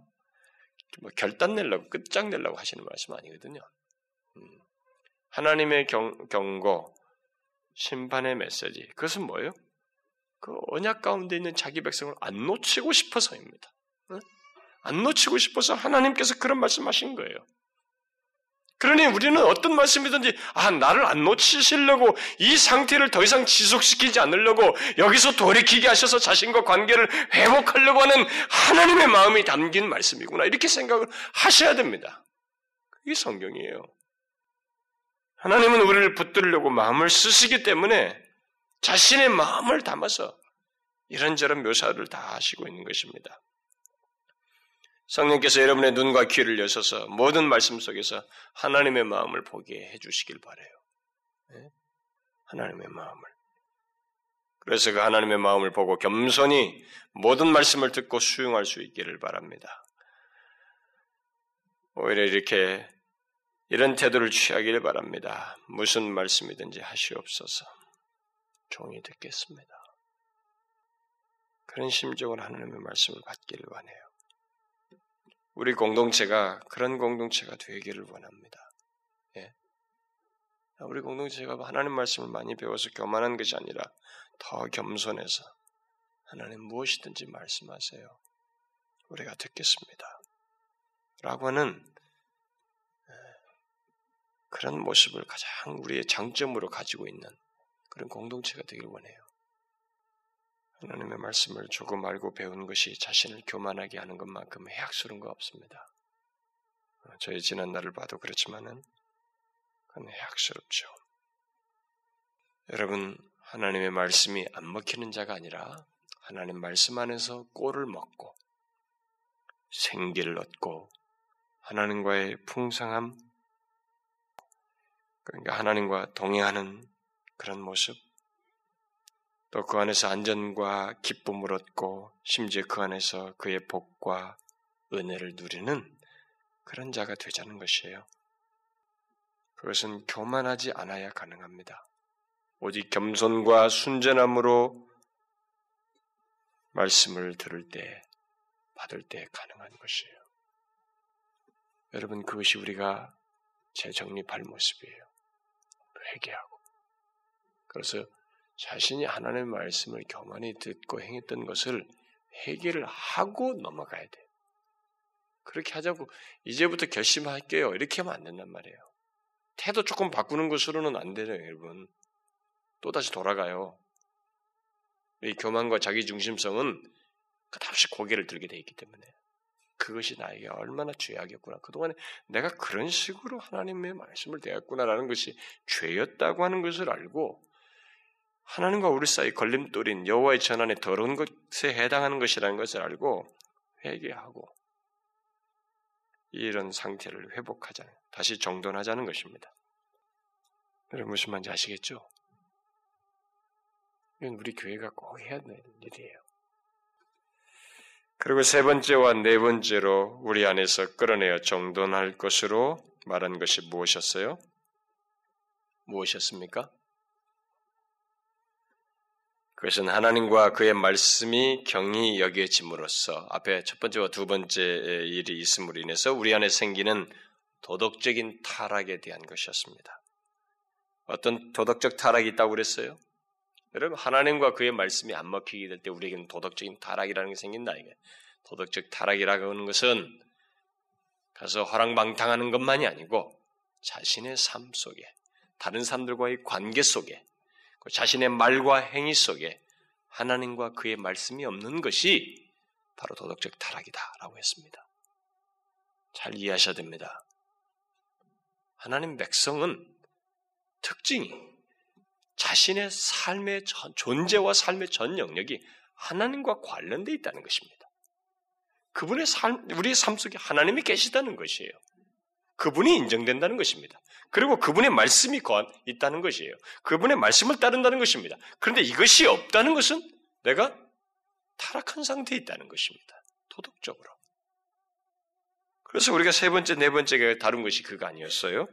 뭐 결단 내려고 끝장 내려고 하시는 말씀 아니거든요. 음. 하나님의 경, 경고, 심판의 메시지 그것은 뭐예요? 그 언약 가운데 있는 자기 백성을 안 놓치고 싶어서입니다. 안 놓치고 싶어서 하나님께서 그런 말씀하신 거예요. 그러니 우리는 어떤 말씀이든지 아 나를 안 놓치시려고 이 상태를 더 이상 지속시키지 않으려고 여기서 돌이키게 하셔서 자신과 관계를 회복하려고 하는 하나님의 마음이 담긴 말씀이구나 이렇게 생각을 하셔야 됩니다. 그게 성경이에요. 하나님은 우리를 붙들려고 마음을 쓰시기 때문에 자신의 마음을 담아서 이런저런 묘사를 다 하시고 있는 것입니다. 성령께서 여러분의 눈과 귀를 여셔서 모든 말씀 속에서 하나님의 마음을 보게 해주시길 바래요. 네? 하나님의 마음을. 그래서 그 하나님의 마음을 보고 겸손히 모든 말씀을 듣고 수용할 수 있기를 바랍니다. 오히려 이렇게 이런 태도를 취하기를 바랍니다. 무슨 말씀이든지 하시옵소서. 종이 듣겠습니다. 그런 심정으로 하나님의 말씀을 받기를 원해요. 우리 공동체가 그런 공동체가 되기를 원합니다. 예. 우리 공동체가 하나님 말씀을 많이 배워서 교만한 것이 아니라 더 겸손해서 하나님 무엇이든지 말씀하세요. 우리가 듣겠습니다. 라고 하는 예, 그런 모습을 가장 우리의 장점으로 가지고 있는 그런 공동체가 되길 원해요. 하나님의 말씀을 조금 알고 배운 것이 자신을 교만하게 하는 것만큼 해악스러운 거 없습니다. 어, 저희 지난 날을 봐도 그렇지만은 그건 해악스럽죠. 여러분 하나님의 말씀이 안 먹히는 자가 아니라 하나님 말씀 안에서 꼴을 먹고 생기를 얻고 하나님과의 풍성함 그러니까 하나님과 동행하는 그런 모습 또 그 안에서 안전과 기쁨을 얻고 심지어 그 안에서 그의 복과 은혜를 누리는 그런 자가 되자는 것이에요. 그것은 교만하지 않아야 가능합니다. 오직 겸손과 순전함으로 말씀을 들을 때, 받을 때 가능한 것이에요. 여러분, 그것이 우리가 재정립할 모습이에요. 회개하고. 그래서 자신이 하나님의 말씀을 교만히 듣고 행했던 것을 해결을 하고 넘어가야 돼. 그렇게 하자고 이제부터 결심할게요. 이렇게 하면 안 된단 말이에요. 태도 조금 바꾸는 것으로는 안 되죠, 여러분. 또 다시 돌아가요. 이 교만과 자기 중심성은 끝없이 고개를 들게 돼 있기 때문에 그것이 나에게 얼마나 죄악이었구나. 그동안에 내가 그런 식으로 하나님의 말씀을 대했구나라는 것이 죄였다고 하는 것을 알고 하나님과 우리 사이 걸림돌인 여호와의 전환에 더러운 것에 해당하는 것이라는 것을 알고 회개하고 이런 상태를 회복하자는 다시 정돈하자는 것입니다. 여러분 무슨 말인지 아시겠죠? 이건 우리 교회가 꼭 해야 될 일이에요. 그리고 세 번째와 네 번째로 우리 안에서 끌어내어 정돈할 것으로 말한 것이 무엇이었어요? 무엇이었습니까? 그것은 하나님과 그의 말씀이 경히 여겨짐으로써 앞에 첫 번째와 두 번째 일이 있음으로 인해서 우리 안에 생기는 도덕적인 타락에 대한 것이었습니다. 어떤 도덕적 타락이 있다고 그랬어요? 여러분 하나님과 그의 말씀이 안 먹히게 될 때 우리에게는 도덕적인 타락이라는 게 생긴다 이게. 도덕적 타락이라고 하는 것은 가서 허랑방탕하는 것만이 아니고 자신의 삶 속에 다른 사람들과의 관계 속에 그 자신의 말과 행위 속에 하나님과 그의 말씀이 없는 것이 바로 도덕적 타락이다라고 했습니다. 잘 이해하셔야 됩니다. 하나님 백성은 특징이 자신의 삶의 전, 존재와 삶의 전 영역이 하나님과 관련되어 있다는 것입니다. 그분의 삶, 우리의 삶 속에 하나님이 계시다는 것이에요. 그분이 인정된다는 것입니다. 그리고 그분의 말씀이 있다는 것이에요. 그분의 말씀을 따른다는 것입니다. 그런데 이것이 없다는 것은 내가 타락한 상태에 있다는 것입니다. 도덕적으로. 그래서 우리가 세 번째, 네 번째가 다룬 것이 그거 아니었어요?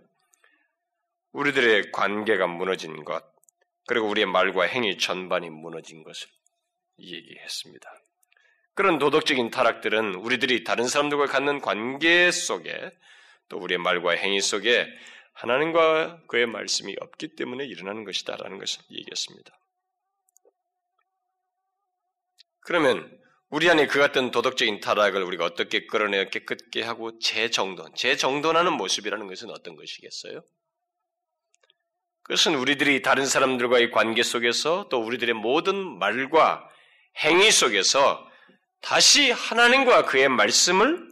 우리들의 관계가 무너진 것, 그리고 우리의 말과 행위 전반이 무너진 것을 얘기했습니다. 그런 도덕적인 타락들은 우리들이 다른 사람들과 갖는 관계 속에 또 우리의 말과 행위 속에 하나님과 그의 말씀이 없기 때문에 일어나는 것이다라는 것을 얘기했습니다. 그러면 우리 안에 그 같은 도덕적인 타락을 우리가 어떻게 끌어내어 깨끗게 하고 재정돈, 재정돈하는 모습이라는 것은 어떤 것이겠어요? 그것은 우리들이 다른 사람들과의 관계 속에서 또 우리들의 모든 말과 행위 속에서 다시 하나님과 그의 말씀을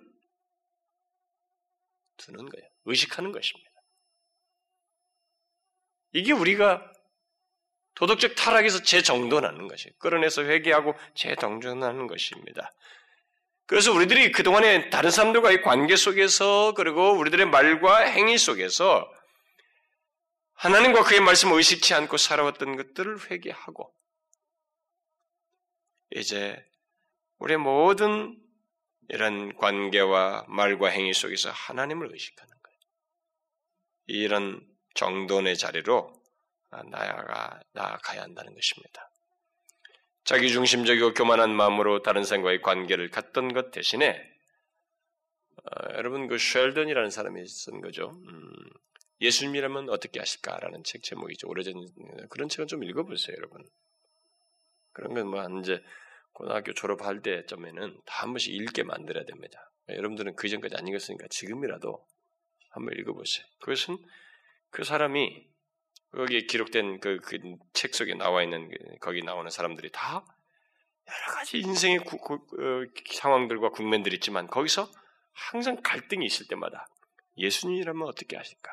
두는 거예요. 의식하는 것입니다. 이게 우리가 도덕적 타락에서 재정돈하는 것이 끌어내서 회개하고 재정돈하는 것입니다. 그래서 우리들이 그동안에 다른 사람들과의 관계 속에서 그리고 우리들의 말과 행위 속에서 하나님과 그의 말씀을 의식치 않고 살아왔던 것들을 회개하고 이제 우리의 모든 이런 관계와 말과 행위 속에서 하나님을 의식하는 거예요. 이런 정돈의 자리로 나아가, 나아가야 한다는 것입니다. 자기중심적이고 교만한 마음으로 다른 사람과의 관계를 갖던 것 대신에 어, 여러분 그 쉘던이라는 사람이 쓴 거죠. 음, 예수님이라면 어떻게 하실까라는 책 제목이죠. 오래전 그런 책은 좀 읽어보세요, 여러분. 그런 건뭐 이제 고등학교 졸업할 때쯤에는 다 한 번씩 읽게 만들어야 됩니다. 여러분들은 그 전까지 안 읽었으니까 지금이라도 한번 읽어보세요. 그것은 그 사람이 거기에 기록된 그책그 속에 나와 있는 그 거기 나오는 사람들이 다 여러 가지 인생의 구, 구, 어, 상황들과 국면들이 있지만 거기서 항상 갈등이 있을 때마다 예수님이라면 어떻게 하실까?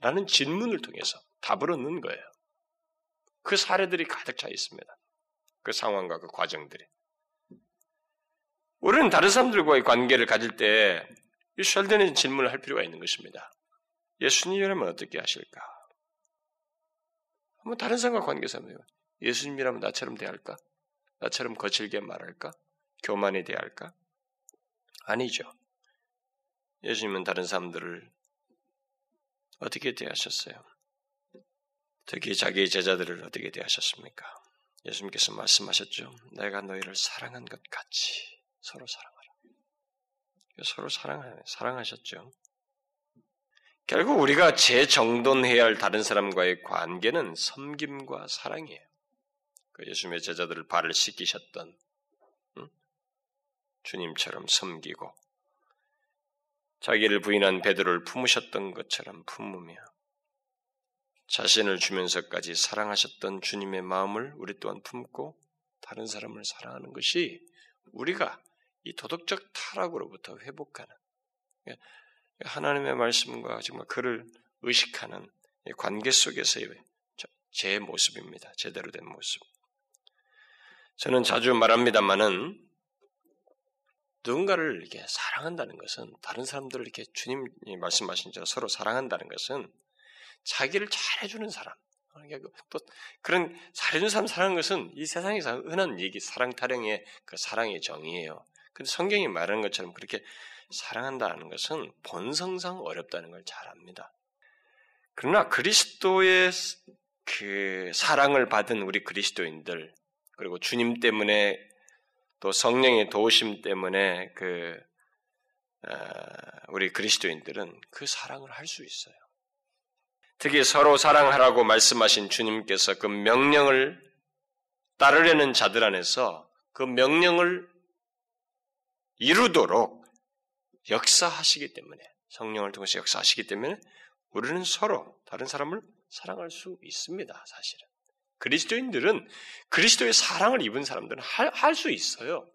라는 질문을 통해서 답을 얻는 거예요. 그 사례들이 가득 차 있습니다. 그 상황과 그 과정들이. 우리는 다른 사람들과의 관계를 가질 때이 셜den의 질문을 할 필요가 있는 것입니다. 예수님이라면 어떻게 하실까? 한번 다른 사람과 관계에서 한번 예수님이라면 나처럼 대할까? 나처럼 거칠게 말할까? 교만에 대할까? 아니죠. 예수님은 다른 사람들을 어떻게 대하셨어요? 특히 자기 제자들을 어떻게 대하셨습니까? 예수님께서 말씀하셨죠. 내가 너희를 사랑한 것 같이 서로 사랑하라. 서로 사랑, 사랑하셨죠. 결국 우리가 재정돈해야 할 다른 사람과의 관계는 섬김과 사랑이에요. 그 예수님의 제자들을 발을 씻기셨던 응? 주님처럼 섬기고 자기를 부인한 베드로를 품으셨던 것처럼 품으며 자신을 주면서까지 사랑하셨던 주님의 마음을 우리 또한 품고 다른 사람을 사랑하는 것이 우리가 이 도덕적 타락으로부터 회복하는 하나님의 말씀과 정말 그를 의식하는 관계 속에서의 제 모습입니다. 제대로 된 모습. 저는 자주 말합니다만은 누군가를 이렇게 사랑한다는 것은 다른 사람들을 이렇게 주님이 말씀하신 대로 서로 사랑한다는 것은 자기를 잘해주는 사람, 그러니까 그또 그런 잘해주는 사람 사랑하는 것은 이 세상에서 흔한 얘기 사랑 타령의 그 사랑의 정의예요. 근데 성경이 말하는 것처럼 그렇게 사랑한다는 것은 본성상 어렵다는 걸 잘 압니다. 그러나 그리스도의 그 사랑을 받은 우리 그리스도인들 그리고 주님 때문에 또 성령의 도우심 때문에 그 우리 그리스도인들은 그 사랑을 할 수 있어요. 특히 서로 사랑하라고 말씀하신 주님께서 그 명령을 따르려는 자들 안에서 그 명령을 이루도록 역사하시기 때문에 성령을 통해서 역사하시기 때문에 우리는 서로 다른 사람을 사랑할 수 있습니다. 사실은 그리스도인들은 그리스도의 사랑을 입은 사람들은 할 수 있어요.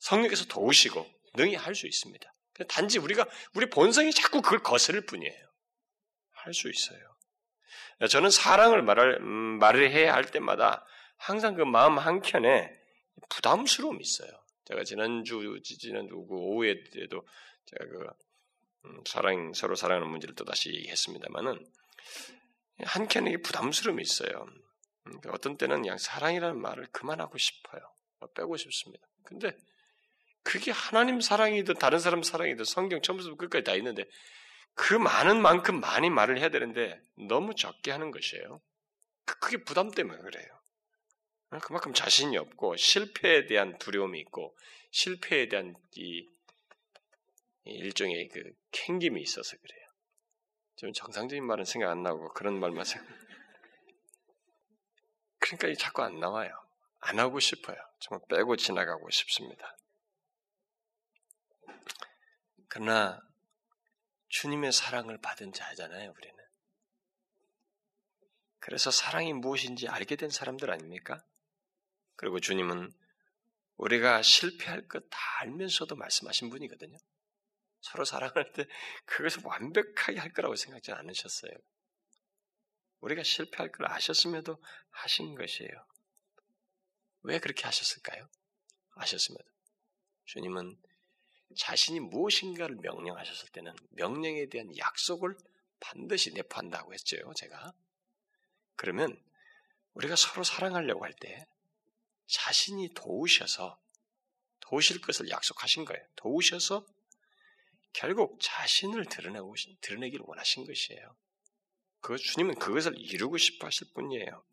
성령께서 도우시고 능히 할 수 있습니다. 단지 우리가 우리 본성이 자꾸 그걸 거스를 뿐이에요. 할 수 있어요. 저는 사랑을 말을 음, 말을 해야 할 때마다 항상 그 마음 한 켠에 부담스러움이 있어요. 제가 지난주, 지난주 그 오후에도 제가 그 음, 사랑 서로 사랑하는 문제를 또 다시 얘기했습니다만은 한켠에 부담스러움이 있어요. 음, 어떤 때는 그냥 사랑이라는 말을 그만하고 싶어요. 뭐 빼고 싶습니다. 근데 그게 하나님 사랑이든 다른 사람 사랑이든 성경 처음부터 끝까지 다 있는데 그 많은 만큼 많이 말을 해야 되는데 너무 적게 하는 것이에요. 그, 그게 부담 때문에 그래요. 그만큼 자신이 없고 실패에 대한 두려움이 있고 실패에 대한 이 일종의 그 캥김이 있어서 그래요. 좀 정상적인 말은 생각 안 나고 그런 말만 생각. 그러니까 자꾸 안 나와요. 안 하고 싶어요. 정말 빼고 지나가고 싶습니다. 그러나 주님의 사랑을 받은 자잖아요, 우리는. 그래서 사랑이 무엇인지 알게 된 사람들 아닙니까? 그리고 주님은 우리가 실패할 것 다 알면서도 말씀하신 분이거든요. 서로 사랑할 때 그것을 완벽하게 할 거라고 생각지 않으셨어요. 우리가 실패할 걸 아셨음에도 하신 것이에요. 왜 그렇게 하셨을까요? 아셨음에도. 주님은 자신이 무엇인가를 명령하셨을 때는 명령에 대한 약속을 반드시 내포한다고 했죠, 제가. 그러면 우리가 서로 사랑하려고 할 때 자신이 도우셔서 도우실 것을 약속하신 거예요. 도우셔서 결국 자신을 드러내고 드러내기를 원하신 것이에요. 그 주님은 그것을 이루고 싶어 하실 뿐이에요.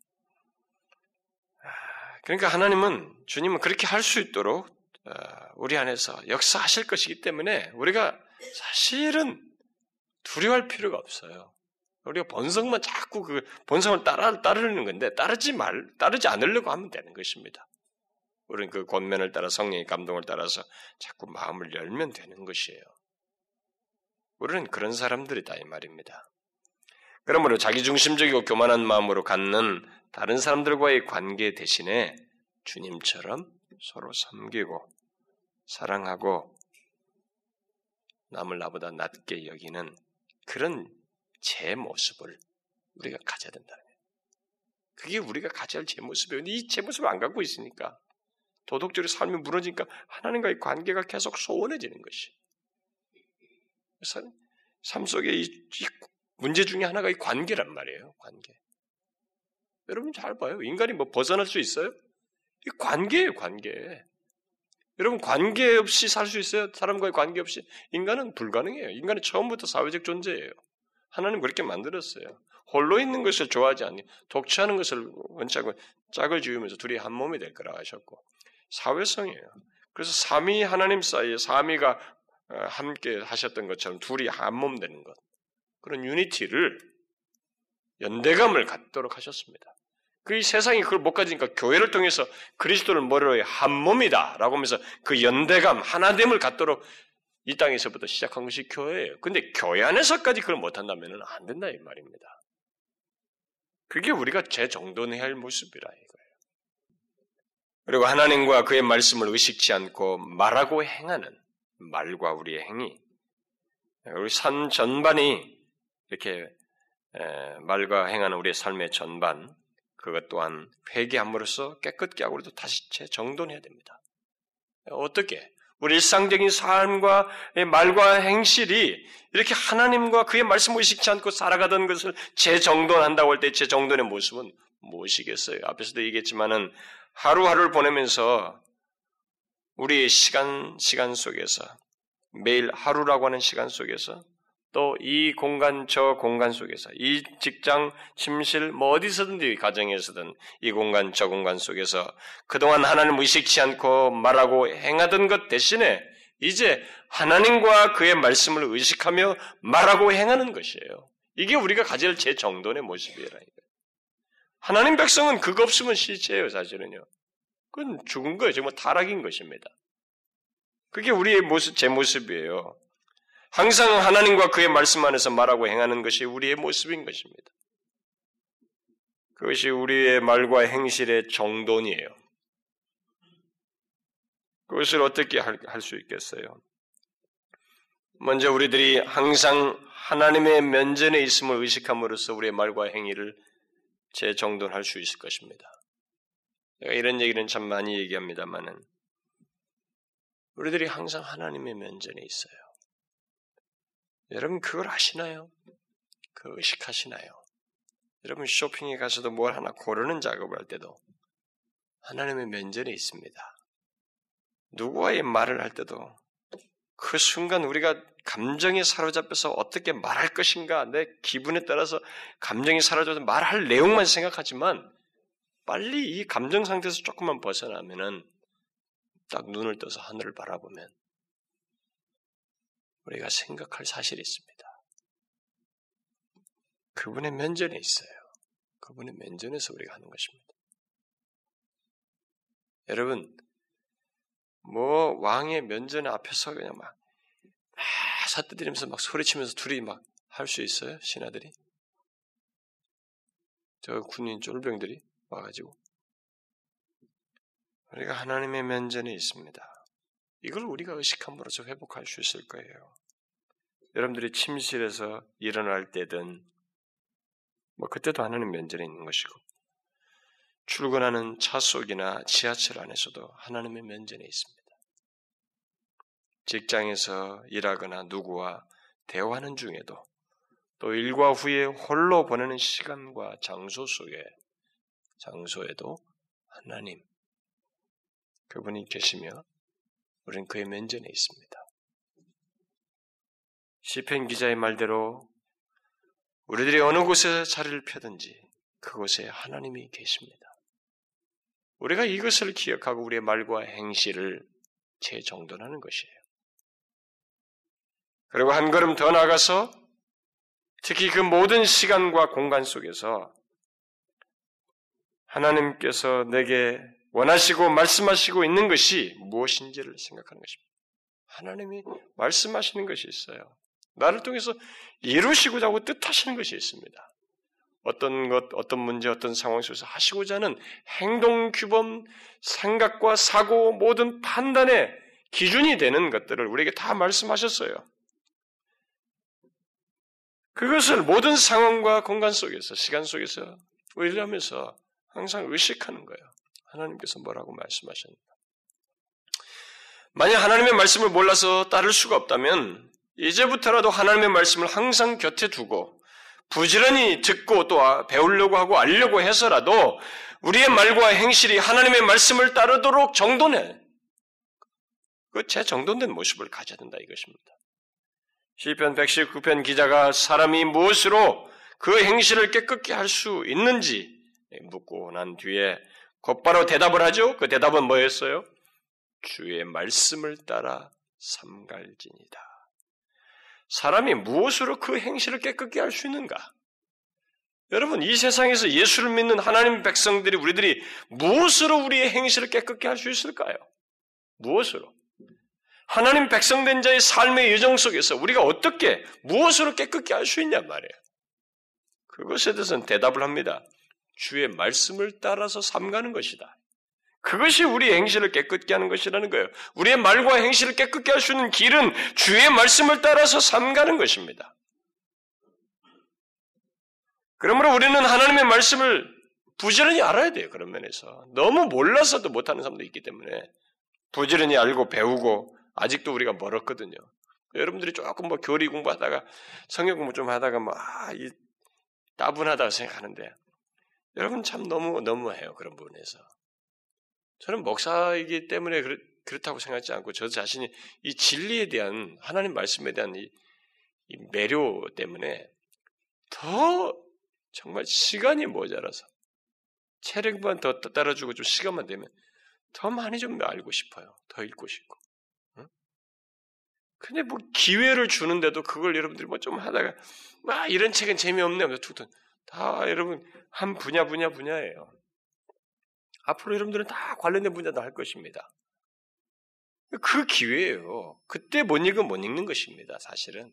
아, 그러니까 하나님은 주님은 그렇게 할 수 있도록 어, 우리 안에서 역사하실 것이기 때문에 우리가 사실은 두려워할 필요가 없어요. 우리가 본성만 자꾸 그 본성을 따라 따르는 건데 따르지 말 따르지 않으려고 하면 되는 것입니다. 우리는 그 권면을 따라 성령의 감동을 따라서 자꾸 마음을 열면 되는 것이에요. 우리는 그런 사람들이다 이 말입니다. 그러므로 자기중심적이고 교만한 마음으로 갖는 다른 사람들과의 관계 대신에 주님처럼 서로 섬기고 사랑하고 남을 나보다 낮게 여기는 그런 제 모습을 우리가 가져야 된다. 그게 우리가 가져야 할 제 모습이에요. 이 제 모습을 안 갖고 있으니까 도덕적으로 삶이 무너지니까 하나님과의 관계가 계속 소원해지는 것이. 삶 속에 이, 이 문제 중에 하나가 이 관계란 말이에요. 관계. 여러분 잘 봐요. 인간이 뭐 벗어날 수 있어요? 이 관계예요, 관계. 여러분 관계 없이 살 수 있어요? 사람과의 관계 없이 인간은 불가능해요. 인간은 처음부터 사회적 존재예요. 하나님 그렇게 만들었어요. 홀로 있는 것을 좋아하지 않니 독취하는 것을 원치 않고 짝을 지으면서 둘이 한 몸이 될 거라 하셨고 사회성이에요. 그래서 삼위 하나님 사이에 삼위가 어, 함께 하셨던 것처럼 둘이 한 몸 되는 것 그런 유니티를 연대감을 갖도록 하셨습니다. 그 세상이 그걸 못 가지니까 교회를 통해서 그리스도를 머리로 한 몸이다라고 하면서 그 연대감 하나됨을 갖도록 이 땅에서부터 시작한 것이 교회예요. 근데 교회 안에서까지 그걸 못한다면 안 된다 이 말입니다. 그게 우리가 제 정돈해야 할 모습이라 이거예요. 그리고 하나님과 그의 말씀을 의식치 않고 말하고 행하는 말과 우리의 행위, 우리 삶 전반이 이렇게 말과 행하는 우리의 삶의 전반, 그것 또한 회개함으로써 깨끗게 하고 우리도 다시 재정돈해야 됩니다. 어떻게? 우리 일상적인 삶과 말과 행실이 이렇게 하나님과 그의 말씀을 의식치 않고 살아가던 것을 재정돈한다고 할 때 재정돈의 모습은 무엇이겠어요? 앞에서도 얘기했지만은 하루하루를 보내면서 우리의 시간, 시간 속에서 매일 하루라고 하는 시간 속에서 또 이 공간 저 공간 속에서 이 직장 침실 뭐 어디서든지 가정에서든 이 공간 저 공간 속에서 그동안 하나님 의식치 않고 말하고 행하던 것 대신에 이제 하나님과 그의 말씀을 의식하며 말하고 행하는 것이에요. 이게 우리가 가질 제 정돈의 모습이라. 하나님 백성은 그거 없으면 시체예요, 사실은요. 그건 죽은 거예요. 정말 타락인 것입니다. 그게 우리의 모습, 제 모습이에요. 항상 하나님과 그의 말씀 안에서 말하고 행하는 것이 우리의 모습인 것입니다. 그것이 우리의 말과 행실의 정돈이에요. 그것을 어떻게 할 수 있겠어요? 먼저 우리들이 항상 하나님의 면전에 있음을 의식함으로써 우리의 말과 행위를 재정돈할 수 있을 것입니다. 내가 이런 얘기는 참 많이 얘기합니다만은 우리들이 항상 하나님의 면전에 있어요. 여러분 그걸 아시나요? 그 의식하시나요? 여러분 쇼핑에 가서도 뭘 하나 고르는 작업을 할 때도 하나님의 면전에 있습니다. 누구와의 말을 할 때도 그 순간 우리가 감정에 사로잡혀서 어떻게 말할 것인가 내 기분에 따라서 감정이 사로잡혀서 말할 내용만 생각하지만 빨리 이 감정 상태에서 조금만 벗어나면은 딱 눈을 떠서 하늘을 바라보면 우리가 생각할 사실이 있습니다. 그분의 면전에 있어요. 그분의 면전에서 우리가 하는 것입니다. 여러분, 뭐 왕의 면전 앞에서 그냥 막, 막 사뜨리면서 막 소리치면서 둘이 막 할 수 있어요? 신하들이? 저 군인 쫄병들이 와가지고 우리가 하나님의 면전에 있습니다. 이걸 우리가 의식함으로써 회복할 수 있을 거예요. 여러분들이 침실에서 일어날 때든 뭐 그때도 하나님 면전에 있는 것이고 출근하는 차 속이나 지하철 안에서도 하나님의 면전에 있습니다. 직장에서 일하거나 누구와 대화하는 중에도 또 일과 후에 홀로 보내는 시간과 장소 속에 장소에도 하나님 그분이 계시며 우리는 그의 면전에 있습니다. 시편 기자의 말대로 우리들이 어느 곳에 자리를 펴든지 그곳에 하나님이 계십니다. 우리가 이것을 기억하고 우리의 말과 행실을 재정돈하는 것이에요. 그리고 한 걸음 더 나가서 특히 그 모든 시간과 공간 속에서 하나님께서 내게 원하시고 말씀하시고 있는 것이 무엇인지를 생각하는 것입니다. 하나님이 말씀하시는 것이 있어요. 나를 통해서 이루시고자 하고 뜻하시는 것이 있습니다. 어떤 것, 어떤 문제, 어떤 상황 속에서 하시고자 하는 행동 규범, 생각과 사고, 모든 판단의 기준이 되는 것들을 우리에게 다 말씀하셨어요. 그것을 모든 상황과 공간 속에서, 시간 속에서 의뢰하면서 항상 의식하는 거예요. 하나님께서 뭐라고 말씀하셨는가. 만약 하나님의 말씀을 몰라서 따를 수가 없다면, 이제부터라도 하나님의 말씀을 항상 곁에 두고, 부지런히 듣고 또 배우려고 하고 알려고 해서라도 우리의 말과 행실이 하나님의 말씀을 따르도록 정돈해. 그제 정돈된 모습을 가져야 된다 이것입니다. 시편 119편 기자가 사람이 무엇으로 그 행실을 깨끗게 할 수 있는지 묻고 난 뒤에 곧바로 대답을 하죠. 그 대답은 뭐였어요? 주의 말씀을 따라 삼갈지니다. 사람이 무엇으로 그 행실을 깨끗게 할 수 있는가? 여러분, 이 세상에서 예수를 믿는 하나님 백성들이 우리들이 무엇으로 우리의 행실을 깨끗게 할 수 있을까요? 무엇으로? 하나님 백성된 자의 삶의 여정 속에서 우리가 어떻게 무엇으로 깨끗게 할 수 있냔 말이에요. 그것에 대해서는 대답을 합니다. 주의 말씀을 따라서 삼가는 것이다. 그것이 우리의 행실을 깨끗게 하는 것이라는 거예요. 우리의 말과 행실을 깨끗게 할 수 있는 길은 주의 말씀을 따라서 삼가는 것입니다. 그러므로 우리는 하나님의 말씀을 부지런히 알아야 돼요. 그런 면에서. 너무 몰라서도 못하는 사람도 있기 때문에 부지런히 알고 배우고 아직도 우리가 멀었거든요. 여러분들이 조금 뭐 교리 공부하다가 성경 공부 좀 하다가 뭐, 아, 이 따분하다고 생각하는데 여러분 참 너무, 너무해요. 그런 부분에서. 저는 목사이기 때문에 그렇, 다고 생각하지 않고 저 자신이 이 진리에 대한, 하나님 말씀에 대한 이, 이 매료 때문에 더 정말 시간이 모자라서 체력만 더 따라주고 좀 시간만 되면 더 많이 좀 알고 싶어요. 더 읽고 싶고. 근데 뭐 기회를 주는데도 그걸 여러분들이 뭐 좀 하다가 막 아, 이런 책은 재미없네 하면서 툭툭 다 여러분 한 분야 분야 분야예요. 앞으로 여러분들은 다 관련된 분야도 할 것입니다. 그 기회예요. 그때 못 읽으면 못 읽는 것입니다. 사실은.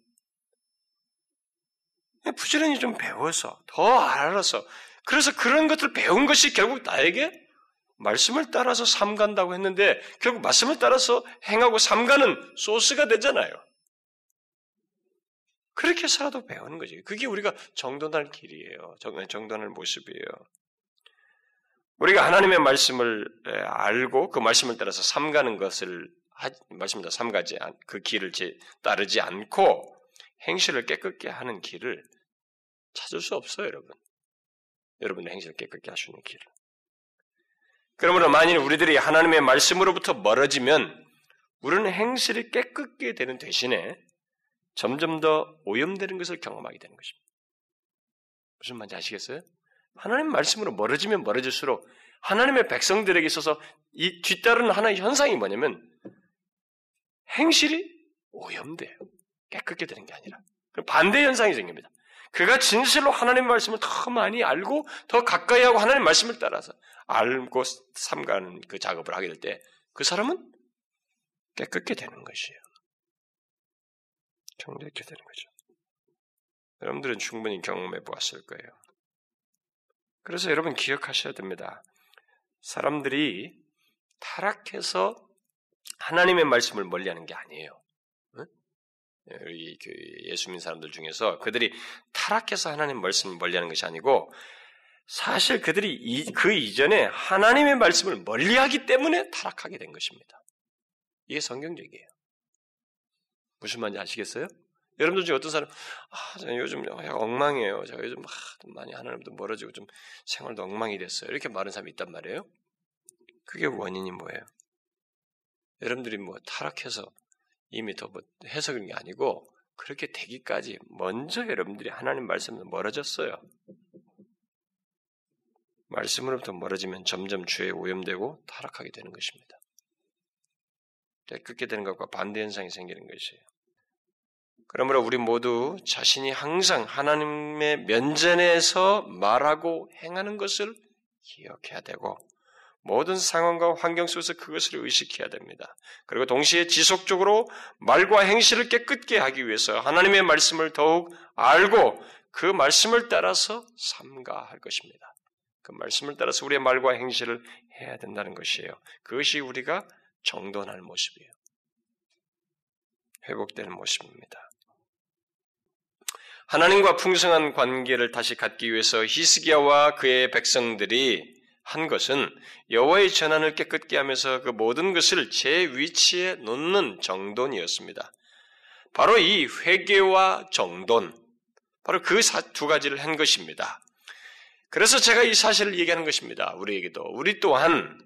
부지런히 좀 배워서 더 알아서 그래서 그런 것들 배운 것이 결국 나에게 말씀을 따라서 삼간다고 했는데 결국 말씀을 따라서 행하고 삼가는 소스가 되잖아요. 그렇게 해서라도 배우는 거지. 그게 우리가 정돈할 길이에요. 정돈할 모습이에요. 우리가 하나님의 말씀을 알고 그 말씀을 따라서 삼가는 것을 말씀을 삼가지 그 길을 따르지 않고 행실을 깨끗게 하는 길을 찾을 수 없어요, 여러분. 여러분의 행실을 깨끗게 하시는 길을. 그러므로 만일 우리들이 하나님의 말씀으로부터 멀어지면 우리는 행실이 깨끗게 되는 대신에 점점 더 오염되는 것을 경험하게 되는 것입니다. 무슨 말인지 아시겠어요? 하나님 말씀으로 멀어지면 멀어질수록 하나님의 백성들에게 있어서 이 뒤따르는 하나의 현상이 뭐냐면 행실이 오염돼요. 깨끗게 되는 게 아니라. 반대 현상이 생깁니다. 그가 진실로 하나님 말씀을 더 많이 알고 더 가까이 하고 하나님 말씀을 따라서 알고 삼가는 그 작업을 하게 될 때 그 사람은 깨끗게 되는 것이에요. 정직게 되는 거죠. 여러분들은 충분히 경험해 보았을 거예요. 그래서 여러분 기억하셔야 됩니다. 사람들이 타락해서 하나님의 말씀을 멀리하는 게 아니에요. 우리 그 예수 믿는 사람들 중에서 그들이 타락해서 하나님 말씀을 멀리하는 것이 아니고 사실 그들이 이, 그 이전에 하나님의 말씀을 멀리하기 때문에 타락하게 된 것입니다. 이게 성경적이에요. 무슨 말인지 아시겠어요? 여러분들 중에 어떤 사람, 아, 저는 요즘 엉망이에요. 제가 요즘 아, 많이 하나님도 멀어지고 좀 생활도 엉망이 됐어요. 이렇게 말하는 사람이 있단 말이에요. 그게 원인이 뭐예요? 여러분들이 뭐 타락해서 이미 더 뭐 해석인 게 아니고 그렇게 되기까지 먼저 여러분들이 하나님 말씀에서 멀어졌어요. 말씀으로부터 멀어지면 점점 죄에 오염되고 타락하게 되는 것입니다. 깨끗게 되는 것과 반대 현상이 생기는 것이에요. 그러므로 우리 모두 자신이 항상 하나님의 면전에서 말하고 행하는 것을 기억해야 되고 모든 상황과 환경 속에서 그것을 의식해야 됩니다. 그리고 동시에 지속적으로 말과 행실을 깨끗게 하기 위해서 하나님의 말씀을 더욱 알고 그 말씀을 따라서 삼가할 것입니다. 그 말씀을 따라서 우리의 말과 행실을 해야 된다는 것이에요. 그것이 우리가 정돈할 모습이에요. 회복되는 모습입니다. 하나님과 풍성한 관계를 다시 갖기 위해서 히스기야와 그의 백성들이 한 것은 여호와의 전환을 깨끗게 하면서 그 모든 것을 제 위치에 놓는 정돈이었습니다. 바로 이 회개와 정돈, 바로 그 두 가지를 한 것입니다. 그래서 제가 이 사실을 얘기하는 것입니다. 우리에게도 우리 또한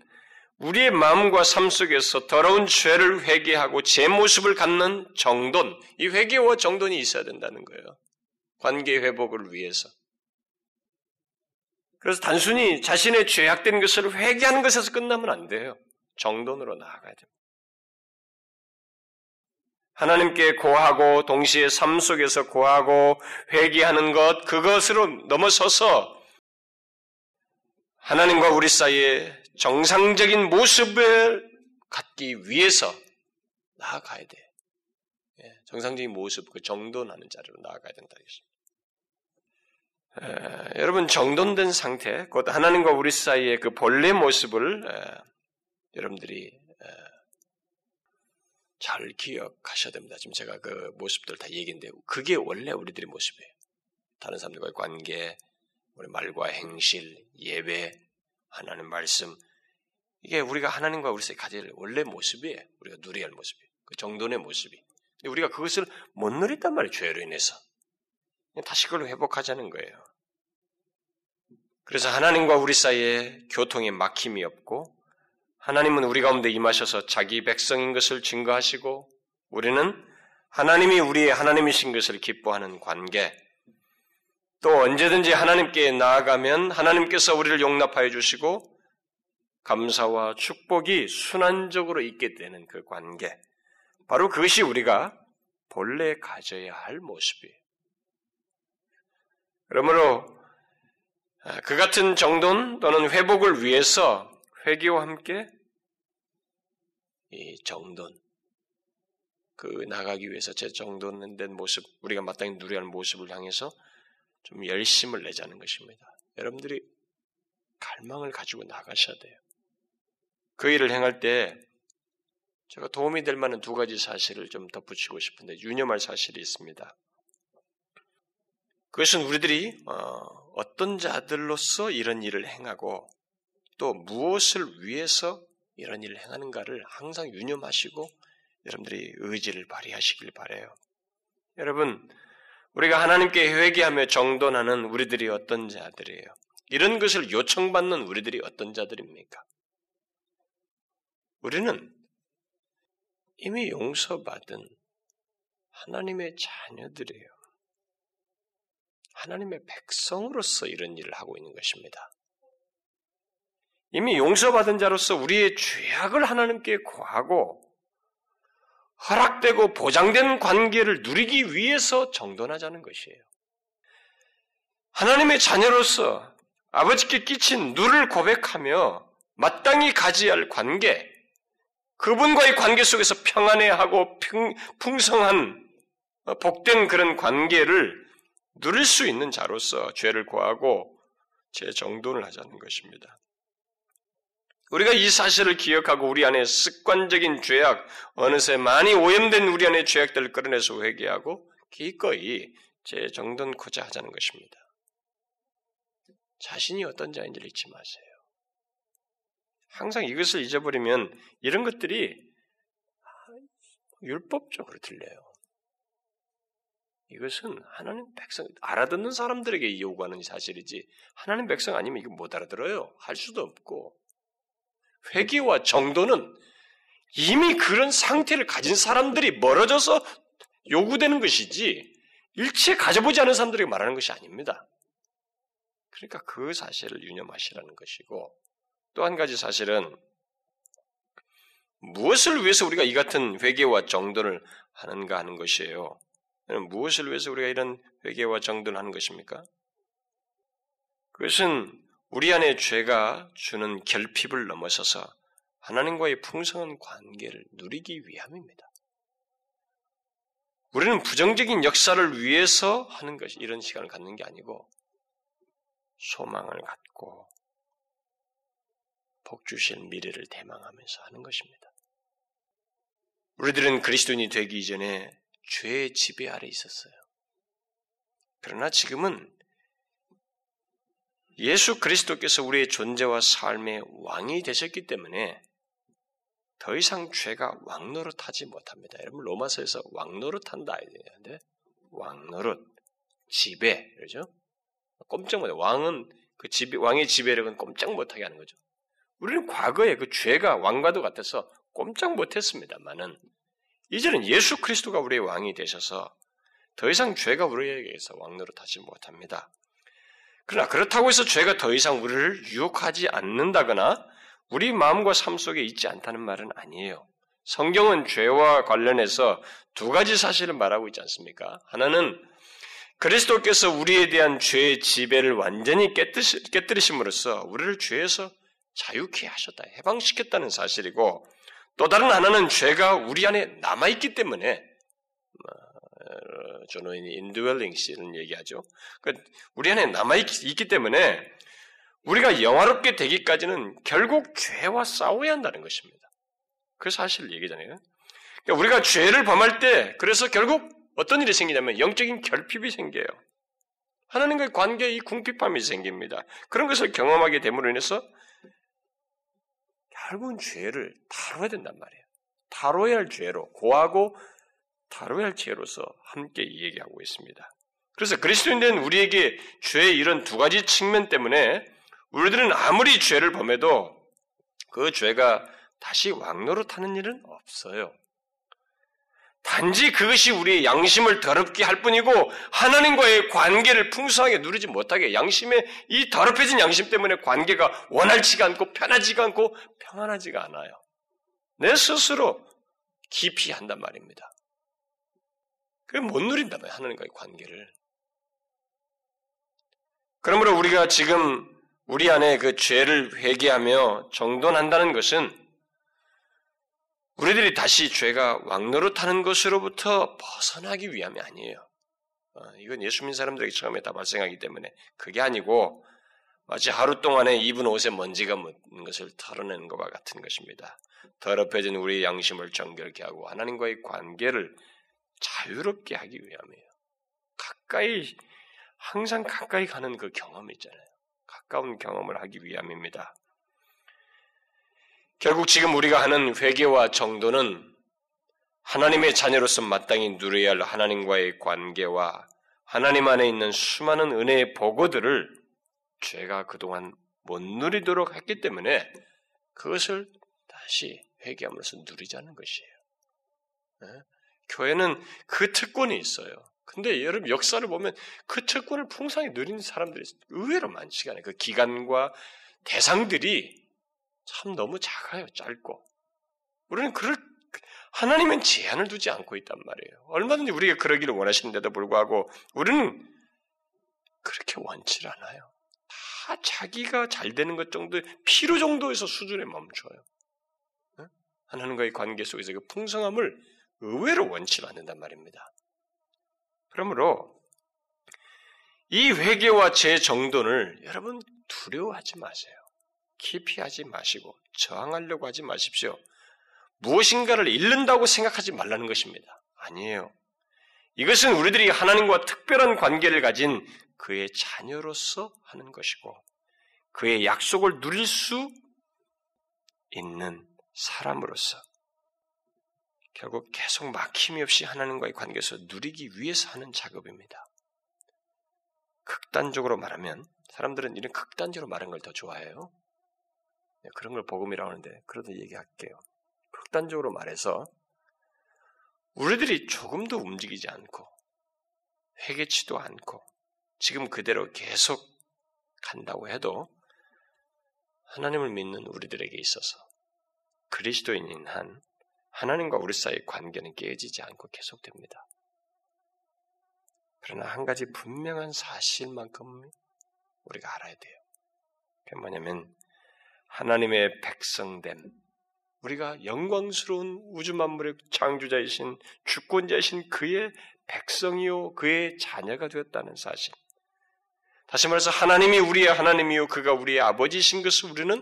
우리의 마음과 삶 속에서 더러운 죄를 회개하고 제 모습을 갖는 정돈, 이 회개와 정돈이 있어야 된다는 거예요. 관계 회복을 위해서. 그래서 단순히 자신의 죄악된 것을 회개하는 것에서 끝나면 안 돼요. 정돈으로 나아가야 됩니다. 하나님께 고하고 동시에 삶 속에서 고하고 회개하는 것 그것으로 넘어서서 하나님과 우리 사이에 정상적인 모습을 갖기 위해서 나아가야 돼. 예, 정상적인 모습, 그 정돈하는 자리로 나아가야 된다. 에, 여러분 정돈된 상태, 곧 하나님과 우리 사이의 그 본래 모습을 에, 여러분들이 에, 잘 기억하셔야 됩니다. 지금 제가 그 모습들 다 얘기인데 그게 원래 우리들의 모습이에요. 다른 사람들과의 관계, 우리 말과 행실, 예배, 하나님 말씀 이게 우리가 하나님과 우리 사이 가질 원래 모습이에요. 우리가 누려야 할 모습이에요. 그 정돈의 모습이. 근데 우리가 그것을 못 누렸단 말이에요. 죄로 인해서. 다시 그걸 회복하자는 거예요. 그래서 하나님과 우리 사이에 교통에 막힘이 없고 하나님은 우리 가운데 임하셔서 자기 백성인 것을 증거하시고 우리는 하나님이 우리의 하나님이신 것을 기뻐하는 관계 또 언제든지 하나님께 나아가면 하나님께서 우리를 용납하여 주시고 감사와 축복이 순환적으로 있게 되는 그 관계 바로 그것이 우리가 본래 가져야 할 모습이에요. 그러므로 아, 그 같은 정돈 또는 회복을 위해서 회개와 함께 이 정돈 그 나가기 위해서 제 정돈된 모습 우리가 마땅히 누려야 할 모습을 향해서 좀 열심을 내자는 것입니다. 여러분들이 갈망을 가지고 나가셔야 돼요. 그 일을 행할 때 제가 도움이 될 만한 두 가지 사실을 좀 덧붙이고 싶은데 유념할 사실이 있습니다. 그것은 우리들이 어, 떤 자들로서 이런 일을 행하고 또 무엇을 위해서 이런 일을 행하는가를 항상 유념하시고 여러분들이 의지를 발휘하시길 바래요. 여러분, 우리가 하나님께 회개하며 정돈하는 우리들이 어떤 자들이에요? 이런 것을 요청받는 우리들이 어떤 자들입니까? 우리는 이미 용서받은 하나님의 자녀들이에요. 하나님의 백성으로서 이런 일을 하고 있는 것입니다. 이미 용서받은 자로서 우리의 죄악을 하나님께 구하고 허락되고 보장된 관계를 누리기 위해서 정돈하자는 것이에요. 하나님의 자녀로서 아버지께 끼친 누를 고백하며 마땅히 가져야 할 관계, 그분과의 관계 속에서 평안해하고 풍성한 복된 그런 관계를 누릴 수 있는 자로서 죄를 구하고 재정돈을 하자는 것입니다. 우리가 이 사실을 기억하고 우리 안에 습관적인 죄악, 어느새 많이 오염된 우리 안의 죄악들을 끌어내서 회개하고 기꺼이 재정돈코자 하자는 것입니다. 자신이 어떤 자인지를 잊지 마세요. 항상 이것을 잊어버리면 이런 것들이 율법적으로 들려요. 이것은 하나님 백성, 알아듣는 사람들에게 요구하는 사실이지, 하나님 백성 아니면 이거 못 알아들어요. 할 수도 없고. 회개와 정도는 이미 그런 상태를 가진 사람들이 멀어져서 요구되는 것이지, 일체 가져보지 않은 사람들에게 말하는 것이 아닙니다. 그러니까 그 사실을 유념하시라는 것이고, 또 한 가지 사실은, 무엇을 위해서 우리가 이 같은 회개와 정도를 하는가 하는 것이에요. 무엇을 위해서 우리가 이런 회개와 정돈을 하는 것입니까? 그것은 우리 안에 죄가 주는 결핍을 넘어서서 하나님과의 풍성한 관계를 누리기 위함입니다. 우리는 부정적인 역사를 위해서 하는 것이 이런 시간을 갖는 게 아니고 소망을 갖고 복 주실 미래를 대망하면서 하는 것입니다. 우리들은 그리스도인이 되기 이전에 죄의 지배 아래 있었어요. 그러나 지금은 예수 그리스도께서 우리의 존재와 삶의 왕이 되셨기 때문에 더 이상 죄가 왕노릇하지 못합니다. 여러분 로마서에서 왕노릇한다 이는데 왕노릇 지배 그렇죠? 꼼짝 못해. 왕은 그 지배 왕의 지배력은 꼼짝 못하게 하는 거죠. 우리는 과거에 그 죄가 왕과도 같아서 꼼짝 못했습니다만은 이제는 예수 그리스도가 우리의 왕이 되셔서 더 이상 죄가 우리에게서 왕노릇하지 못합니다. 그러나 그렇다고 해서 죄가 더 이상 우리를 유혹하지 않는다거나 우리 마음과 삶 속에 있지 않다는 말은 아니에요. 성경은 죄와 관련해서 두 가지 사실을 말하고 있지 않습니까? 하나는 그리스도께서 우리에 대한 죄의 지배를 완전히 깨뜨리심으로써 우리를 죄에서 자유케 하셨다, 해방시켰다는 사실이고 또 다른 하나는 죄가 우리 안에 남아있기 때문에 전호인이 인드웰링 씨는 얘기하죠. 그러니까 우리 안에 남아있기 때문에 우리가 영화롭게 되기까지는 결국 죄와 싸워야 한다는 것입니다. 그 사실을 얘기잖아요. 그러니까 우리가 죄를 범할 때 그래서 결국 어떤 일이 생기냐면 영적인 결핍이 생겨요. 하나님과의 관계에 이 궁핍함이 생깁니다. 그런 것을 경험하게 됨으로 인해서 결국은 죄를 다뤄야 된단 말이에요. 다뤄야 할 죄로, 고하고 다뤄야 할 죄로서 함께 얘기하고 있습니다. 그래서 그리스도인 된 우리에게 죄의 이런 두 가지 측면 때문에 우리들은 아무리 죄를 범해도 그 죄가 다시 왕노릇하는 일은 없어요. 단지 그것이 우리의 양심을 더럽게 할 뿐이고 하나님과의 관계를 풍성하게 누리지 못하게 양심의 이 더럽혀진 양심 때문에 관계가 원활치가 않고 편하지가 않고 평안하지가 않아요. 내 스스로 깊이 한단 말입니다. 그게 못 누린단 말이에요. 하나님과의 관계를. 그러므로 우리가 지금 우리 안에 그 죄를 회개하며 정돈한다는 것은 우리들이 다시 죄가 왕노릇하는 것으로부터 벗어나기 위함이 아니에요. 어, 이건 예수 믿는 사람들에게 처음에 다 발생하기 때문에 그게 아니고 마치 하루 동안에 입은 옷에 먼지가 묻는 것을 털어내는 것과 같은 것입니다. 더럽혀진 우리의 양심을 정결케 하고 하나님과의 관계를 자유롭게 하기 위함이에요. 가까이 항상 가까이 가는 그 경험 있잖아요. 가까운 경험을 하기 위함입니다. 결국 지금 우리가 하는 회개와 정도는 하나님의 자녀로서 마땅히 누려야 할 하나님과의 관계와 하나님 안에 있는 수많은 은혜의 보고들을 죄가 그동안 못 누리도록 했기 때문에 그것을 다시 회개함으로써 누리자는 것이에요. 네? 교회는 그 특권이 있어요. 근데 여러분 역사를 보면 그 특권을 풍성히 누리는 사람들이 의외로 많지가 않아요. 그 기간과 대상들이 참 너무 작아요. 짧고. 우리는 그럴 하나님은 제한을 두지 않고 있단 말이에요. 얼마든지 우리가 그러기를 원하시는데도 불구하고 우리는 그렇게 원치 않아요. 다 자기가 잘 되는 것 정도, 필요 정도에서 수준에 멈춰요. 하나님과의 관계 속에서 그 풍성함을 의외로 원치 않는단 말입니다. 그러므로 이 회개와 제 정도를 여러분 두려워하지 마세요. 깊이 하지 마시고 저항하려고 하지 마십시오. 무엇인가를 잃는다고 생각하지 말라는 것입니다. 아니에요. 이것은 우리들이 하나님과 특별한 관계를 가진 그의 자녀로서 하는 것이고 그의 약속을 누릴 수 있는 사람으로서 결국 계속 막힘이 없이 하나님과의 관계에서 누리기 위해서 하는 작업입니다. 극단적으로 말하면 사람들은 이런 극단적으로 말하는 걸 더 좋아해요. 네, 그런 걸 복음이라고 하는데 그러다 얘기할게요. 극단적으로 말해서 우리들이 조금도 움직이지 않고 회개치도 않고 지금 그대로 계속 간다고 해도 하나님을 믿는 우리들에게 있어서 그리스도인인 한 하나님과 우리 사이의 관계는 깨지지 않고 계속됩니다. 그러나 한 가지 분명한 사실만큼 우리가 알아야 돼요. 그게 뭐냐면 하나님의 백성됨, 우리가 영광스러운 우주 만물의 창조자이신 주권자이신 그의 백성이요 그의 자녀가 되었다는 사실. 다시 말해서 하나님이 우리의 하나님이요 그가 우리의 아버지이신 것을 우리는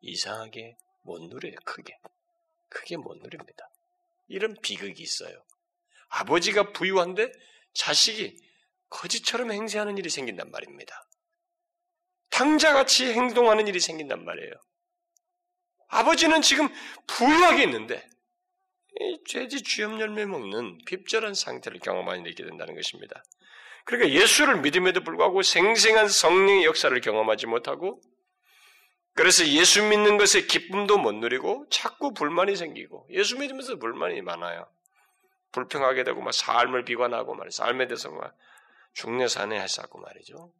이상하게 못 누려요. 크게. 크게 못 누립니다. 이런 비극이 있어요. 아버지가 부유한데 자식이 거지처럼 행세하는 일이 생긴단 말입니다. 당자같이 행동하는 일이 생긴단 말이에요. 아버지는 지금 부유하게 있는데 이 죄지 주염 열매 먹는 핍절한 상태를 경험하게 되게 된다는 것입니다. 그러니까 예수를 믿음에도 불구하고 생생한 성령의 역사를 경험하지 못하고 그래서 예수 믿는 것에 기쁨도 못 누리고 자꾸 불만이 생기고 예수 믿으면서 불만이 많아요. 불평하게 되고 막 삶을 비관하고 말이죠. 삶에 대해서 막 중내 산에 해서고 말이죠.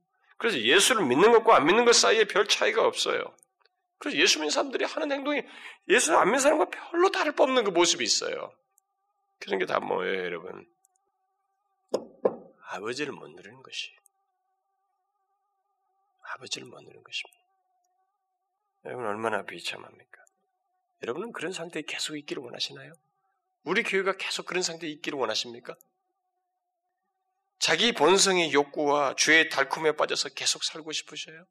그래서 예수를 믿는 것과 안 믿는 것 사이에 별 차이가 없어요. 그래서 예수 믿는 사람들이 하는 행동이 예수를 안 믿는 사람과 별로 다를 바 없는 그 모습이 있어요. 그런 게 다 뭐예요, 여러분? 아버지를 못 누리는 것이. 아버지를 못 누리는 것입니다. 여러분 얼마나 비참합니까? 여러분은 그런 상태에 계속 있기를 원하시나요? 우리 교회가 계속 그런 상태에 있기를 원하십니까? 자기 본성의 욕구와 죄의 달콤에 빠져서 계속 살고 싶으셔요?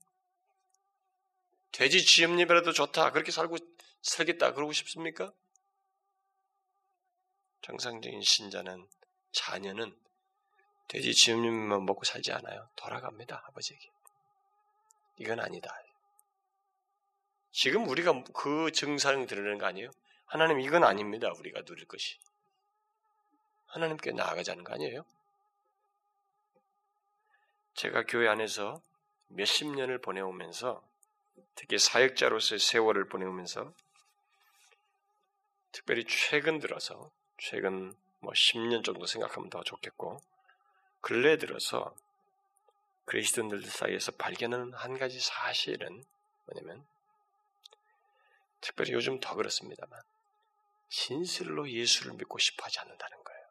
돼지 쥐염잎이라도 좋다. 그렇게 살고, 살겠다. 그러고 싶습니까? 정상적인 신자는, 자녀는 돼지 쥐염잎만 먹고 살지 않아요. 돌아갑니다. 아버지에게. 이건 아니다. 지금 우리가 그 증상을 드러내는 거 아니에요? 하나님 이건 아닙니다. 우리가 누릴 것이. 하나님께 나아가자는 거 아니에요? 제가 교회 안에서 몇십 년을 보내오면서 특히 사역자로서의 세월을 보내오면서 특별히 최근 들어서 최근 뭐 10년 정도 생각하면 더 좋겠고 근래 들어서 그리스도인들 사이에서 발견하는 한 가지 사실은 뭐냐면 특별히 요즘 더 그렇습니다만 진실로 예수를 믿고 싶어 하지 않는다는 거예요.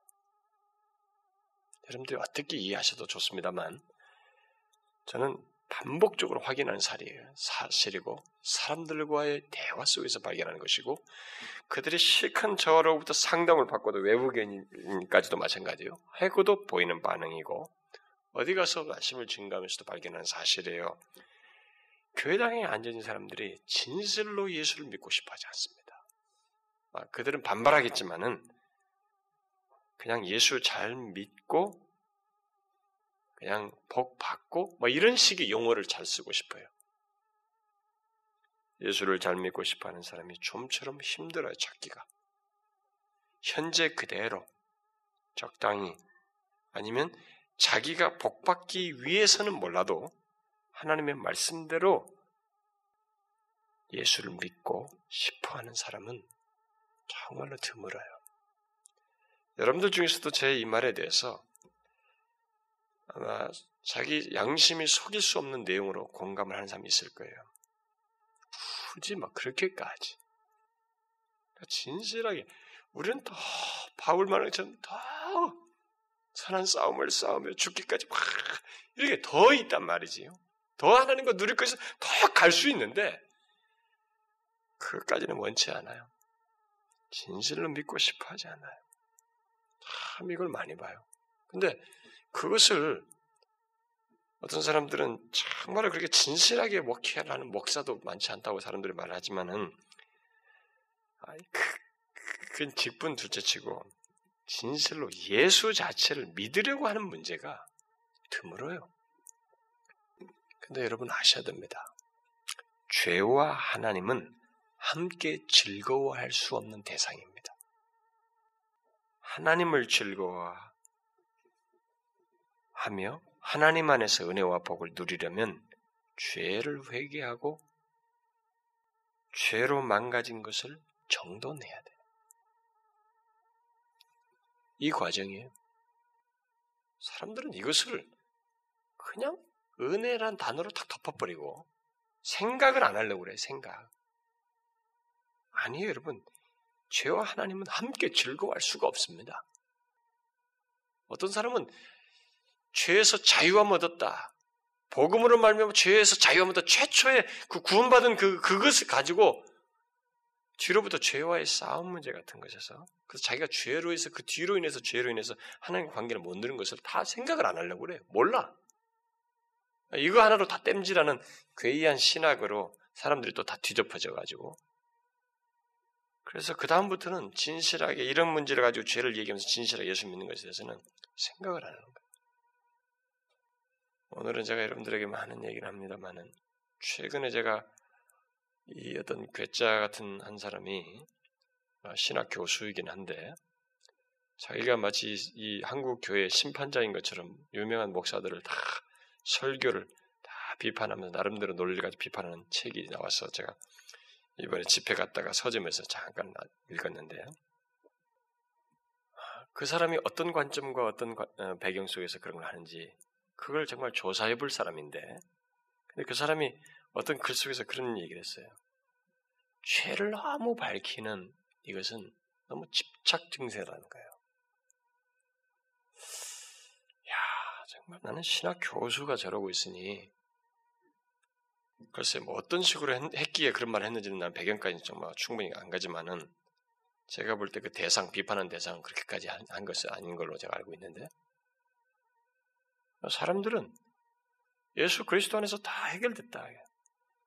여러분들이 어떻게 이해하셔도 좋습니다만 저는 반복적으로 확인하는. 사실이고 사람들과의 대화 속에서 발견하는 것이고 그들의 실컷 저로부터 상담을 받고도 외부인까지도 마찬가지예요. 해고도 보이는 반응이고 어디 가서 말씀을 증가하면서도 발견하는 사실이에요. 교회당에 앉아있는 사람들이 진실로 예수를 믿고 싶어 하지 않습니다. 아, 그들은 반발하겠지만은 그냥 예수 잘 믿고 그냥 복 받고 뭐 이런 식의 용어를 잘 쓰고 싶어요. 예수를 잘 믿고 싶어 하는 사람이 좀처럼 힘들어요, 찾기가. 현재 그대로 적당히 아니면 자기가 복받기 위해서는 몰라도 하나님의 말씀대로 예수를 믿고 싶어 하는 사람은 정말로 드물어요. 여러분들 중에서도 제 이 말에 대해서 아마 자기 양심이 속일 수 없는 내용으로 공감을 하는 사람이 있을 거예요. 굳이 막 그렇게까지. 그러니까 진실하게 우리는 더 바울만한 것처럼 더 선한 싸움을 싸우며 죽기까지 막 이렇게 더 있단 말이지요. 더 하나님과 누릴 것이 더 갈 수 있는데 그것까지는 원치 않아요. 진실로 믿고 싶어 하지 않아요. 참 이걸 많이 봐요. 근데 그것을 어떤 사람들은 정말 그렇게 진실하게 목회하는 목사도 많지 않다고 사람들이 말하지만은 그, 그건 직분 둘째치고 진실로 예수 자체를 믿으려고 하는 문제가 드물어요. 근데 여러분 아셔야 됩니다. 죄와 하나님은 함께 즐거워할 수 없는 대상입니다. 하나님을 즐거워 하며 하나님 안에서 은혜와 복을 누리려면 죄를 회개하고 죄로 망가진 것을 정돈해야 돼요. 이 과정이에요. 사람들은 이것을 그냥 은혜란 단어로 탁 덮어버리고 생각을 안 하려고 그래요, 생각. 아니에요, 여러분. 죄와 하나님은 함께 즐거워할 수가 없습니다. 어떤 사람은 죄에서 자유함 얻었다. 복음으로 말미암아 죄에서 자유함 얻었다. 최초의 그 구원받은 그 그것을 가지고 뒤로부터 죄와의 싸움 문제 같은 것에서 그래서 자기가 죄로 해서 그 뒤로 인해서 죄로 인해서 하나님과 관계를 못 누는 것을 다 생각을 안 하려고 그래요. 몰라. 이거 하나로 다 땜질하는 괴이한 신학으로 사람들이 또 다 뒤덮어져 가지고 그래서 그 다음부터는 진실하게 이런 문제를 가지고 죄를 얘기하면서 진실하게 예수 믿는 것에 대해서는 생각을 안 하는 거예요. 오늘은 제가 여러분들에게 많은 얘기를 합니다만은 최근에 제가 이 어떤 괴짜 같은 한 사람이 어, 신학 교수이긴 한데 자기가 마치 이 한국 교회 심판자인 것처럼 유명한 목사들을 다 설교를 다 비판하면서 나름대로 논리를 가지고 비판하는 책이 나와서 제가 이번에 집회 갔다가 서점에서 잠깐 읽었는데요. 그 사람이 어떤 관점과 어떤 어, 배경 속에서 그런 걸 하는지 그걸 정말 조사해 볼 사람인데 근데 그 사람이 어떤 글 속에서 그런 얘기를 했어요. 죄를 너무 밝히는 이것은 너무 집착 증세라는 거예요. 야, 정말 나는 신학 교수가 저러고 있으니 글쎄 뭐 어떤 식으로 했, 기에 그런 말을 했는지는 난 배경까지 정말 충분히 안 가지만은 제가 볼 때 그 대상 비판한 대상은 그렇게까지 한, 한 것은 아닌 걸로 제가 알고 있는데 사람들은 예수 그리스도 안에서 다 해결됐다.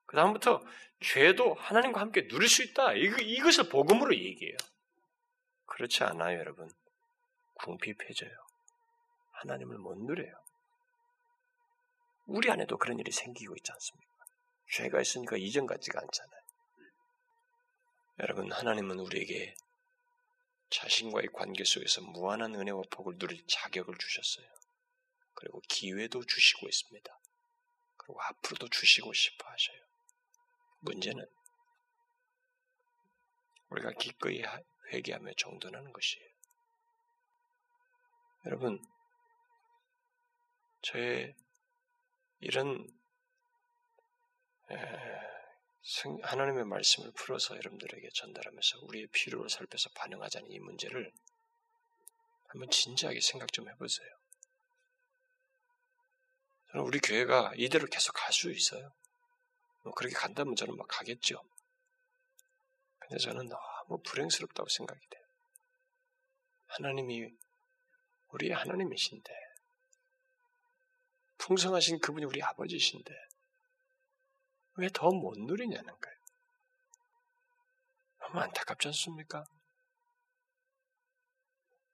그 다음부터 죄도 하나님과 함께 누릴 수 있다. 이것을 복음으로 얘기해요. 그렇지 않아요, 여러분. 궁핍해져요. 하나님을 못 누려요. 우리 안에도 그런 일이 생기고 있지 않습니까? 죄가 있으니까 이전 같지가 않잖아요. 여러분, 하나님은 우리에게 자신과의 관계 속에서 무한한 은혜와 복을 누릴 자격을 주셨어요. 그리고 기회도 주시고 있습니다. 그리고 앞으로도 주시고 싶어 하셔요. 문제는 우리가 기꺼이 회개하며 정돈하는 것이에요. 여러분, 저의 이런 하나님의 말씀을 풀어서 여러분들에게 전달하면서 우리의 필요를 살펴서 반응하자는 이 문제를 한번 진지하게 생각 좀 해보세요. 우리 교회가 이대로 계속 갈 수 있어요. 뭐 그렇게 간다면 저는 막 가겠죠. 근데 저는 너무 불행스럽다고 생각이 돼요. 하나님이 우리의 하나님이신데, 풍성하신 그분이 우리 아버지신데, 왜 더 못 누리냐는 거예요. 너무 안타깝지 않습니까?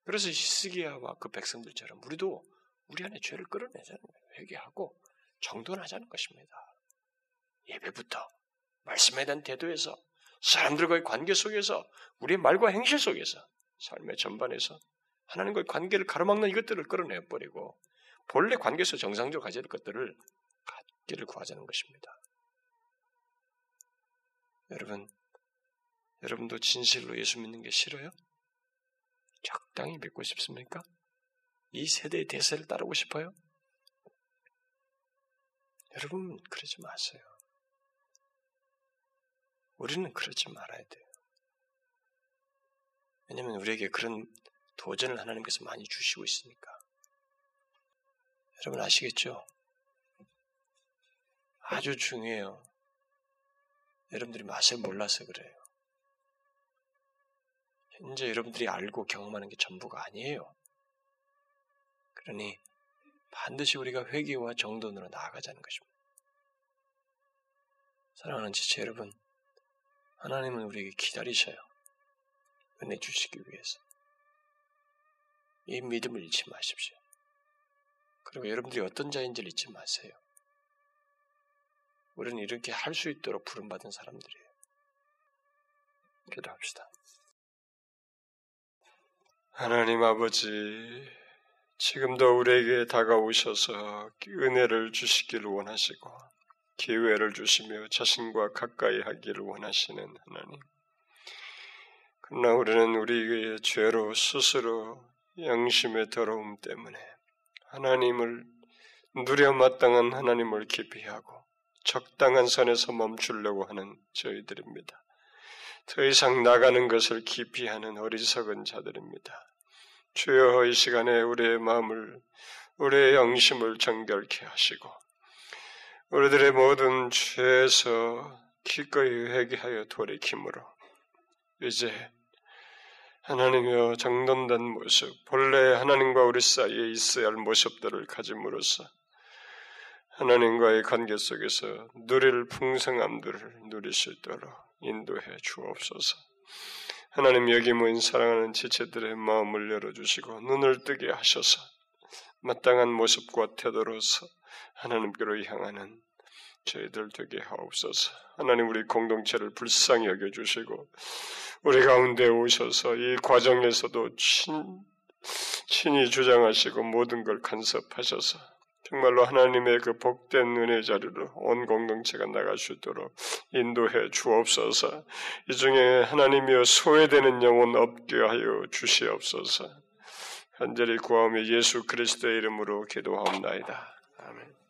그래서 히스기야와 그 백성들처럼 우리도 우리 안에 죄를 끌어내자는 거예요. 회개하고 정돈하자는 것입니다. 예배부터 말씀에 대한 태도에서 사람들과의 관계 속에서 우리의 말과 행실 속에서 삶의 전반에서 하나님과의 관계를 가로막는 이것들을 끌어내 버리고 본래 관계에서 정상적으로 될 것들을 갖기를 구하자는 것입니다. 여러분, 여러분도 진실로 예수 믿는 게 싫어요? 적당히 믿고 싶습니까? 이 세대의 대세를 따르고 싶어요? 여러분, 그러지 마세요. 우리는 그러지 말아야 돼요. 왜냐하면 우리에게 그런 도전을 하나님께서 많이 주시고 있으니까. 여러분 아시겠죠? 아주 중요해요. 여러분들이 맛을 몰라서 그래요. 현재 여러분들이 알고 경험하는 게 전부가 아니에요. 그러니 반드시 우리가 회개와 정돈으로 나아가자는 것입니다. 사랑하는 지체 여러분, 하나님은 우리에게 기다리셔요. 은혜 주시기 위해서. 이 믿음을 잃지 마십시오. 그리고 여러분들이 어떤 자인지를 잊지 마세요. 우리는 이렇게 할 수 있도록 부름받은 사람들이에요. 기도합시다. 하나님 아버지, 지금도 우리에게 다가오셔서 은혜를 주시기를 원하시고, 기회를 주시며 자신과 가까이 하기를 원하시는 하나님. 그러나 우리는 우리의 죄로 스스로 양심의 더러움 때문에 하나님을 누려 마땅한 하나님을 기피하고 적당한 선에서 멈추려고 하는 저희들입니다. 더 이상 나가는 것을 기피하는 어리석은 자들입니다. 주여 이 시간에 우리의 마음을, 우리의 영심을 정결케 하시고, 우리들의 모든 죄에서 기꺼이 회개하여 돌이킴으로, 이제 하나님이여 정돈된 모습, 본래 하나님과 우리 사이에 있어야 할 모습들을 가짐으로써 하나님과의 관계 속에서 누릴 풍성함들을 누릴 수 있도록 인도해 주옵소서. 하나님 여기 모인 사랑하는 지체들의 마음을 열어주시고 눈을 뜨게 하셔서 마땅한 모습과 태도로서 하나님께로 향하는 저희들 되게 하옵소서. 하나님 우리 공동체를 불쌍히 여겨주시고 우리 가운데 오셔서 이 과정에서도 친, 친히 주장하시고 모든 걸 간섭하셔서 정말로 하나님의 그 복된 은혜 자리로 온 공동체가 나갈 수 있도록 인도해 주옵소서. 이 중에 하나님이여 소외되는 영혼 없게 하여 주시옵소서. 간절히 구하며 예수 그리스도의 이름으로 기도하옵나이다. 아멘.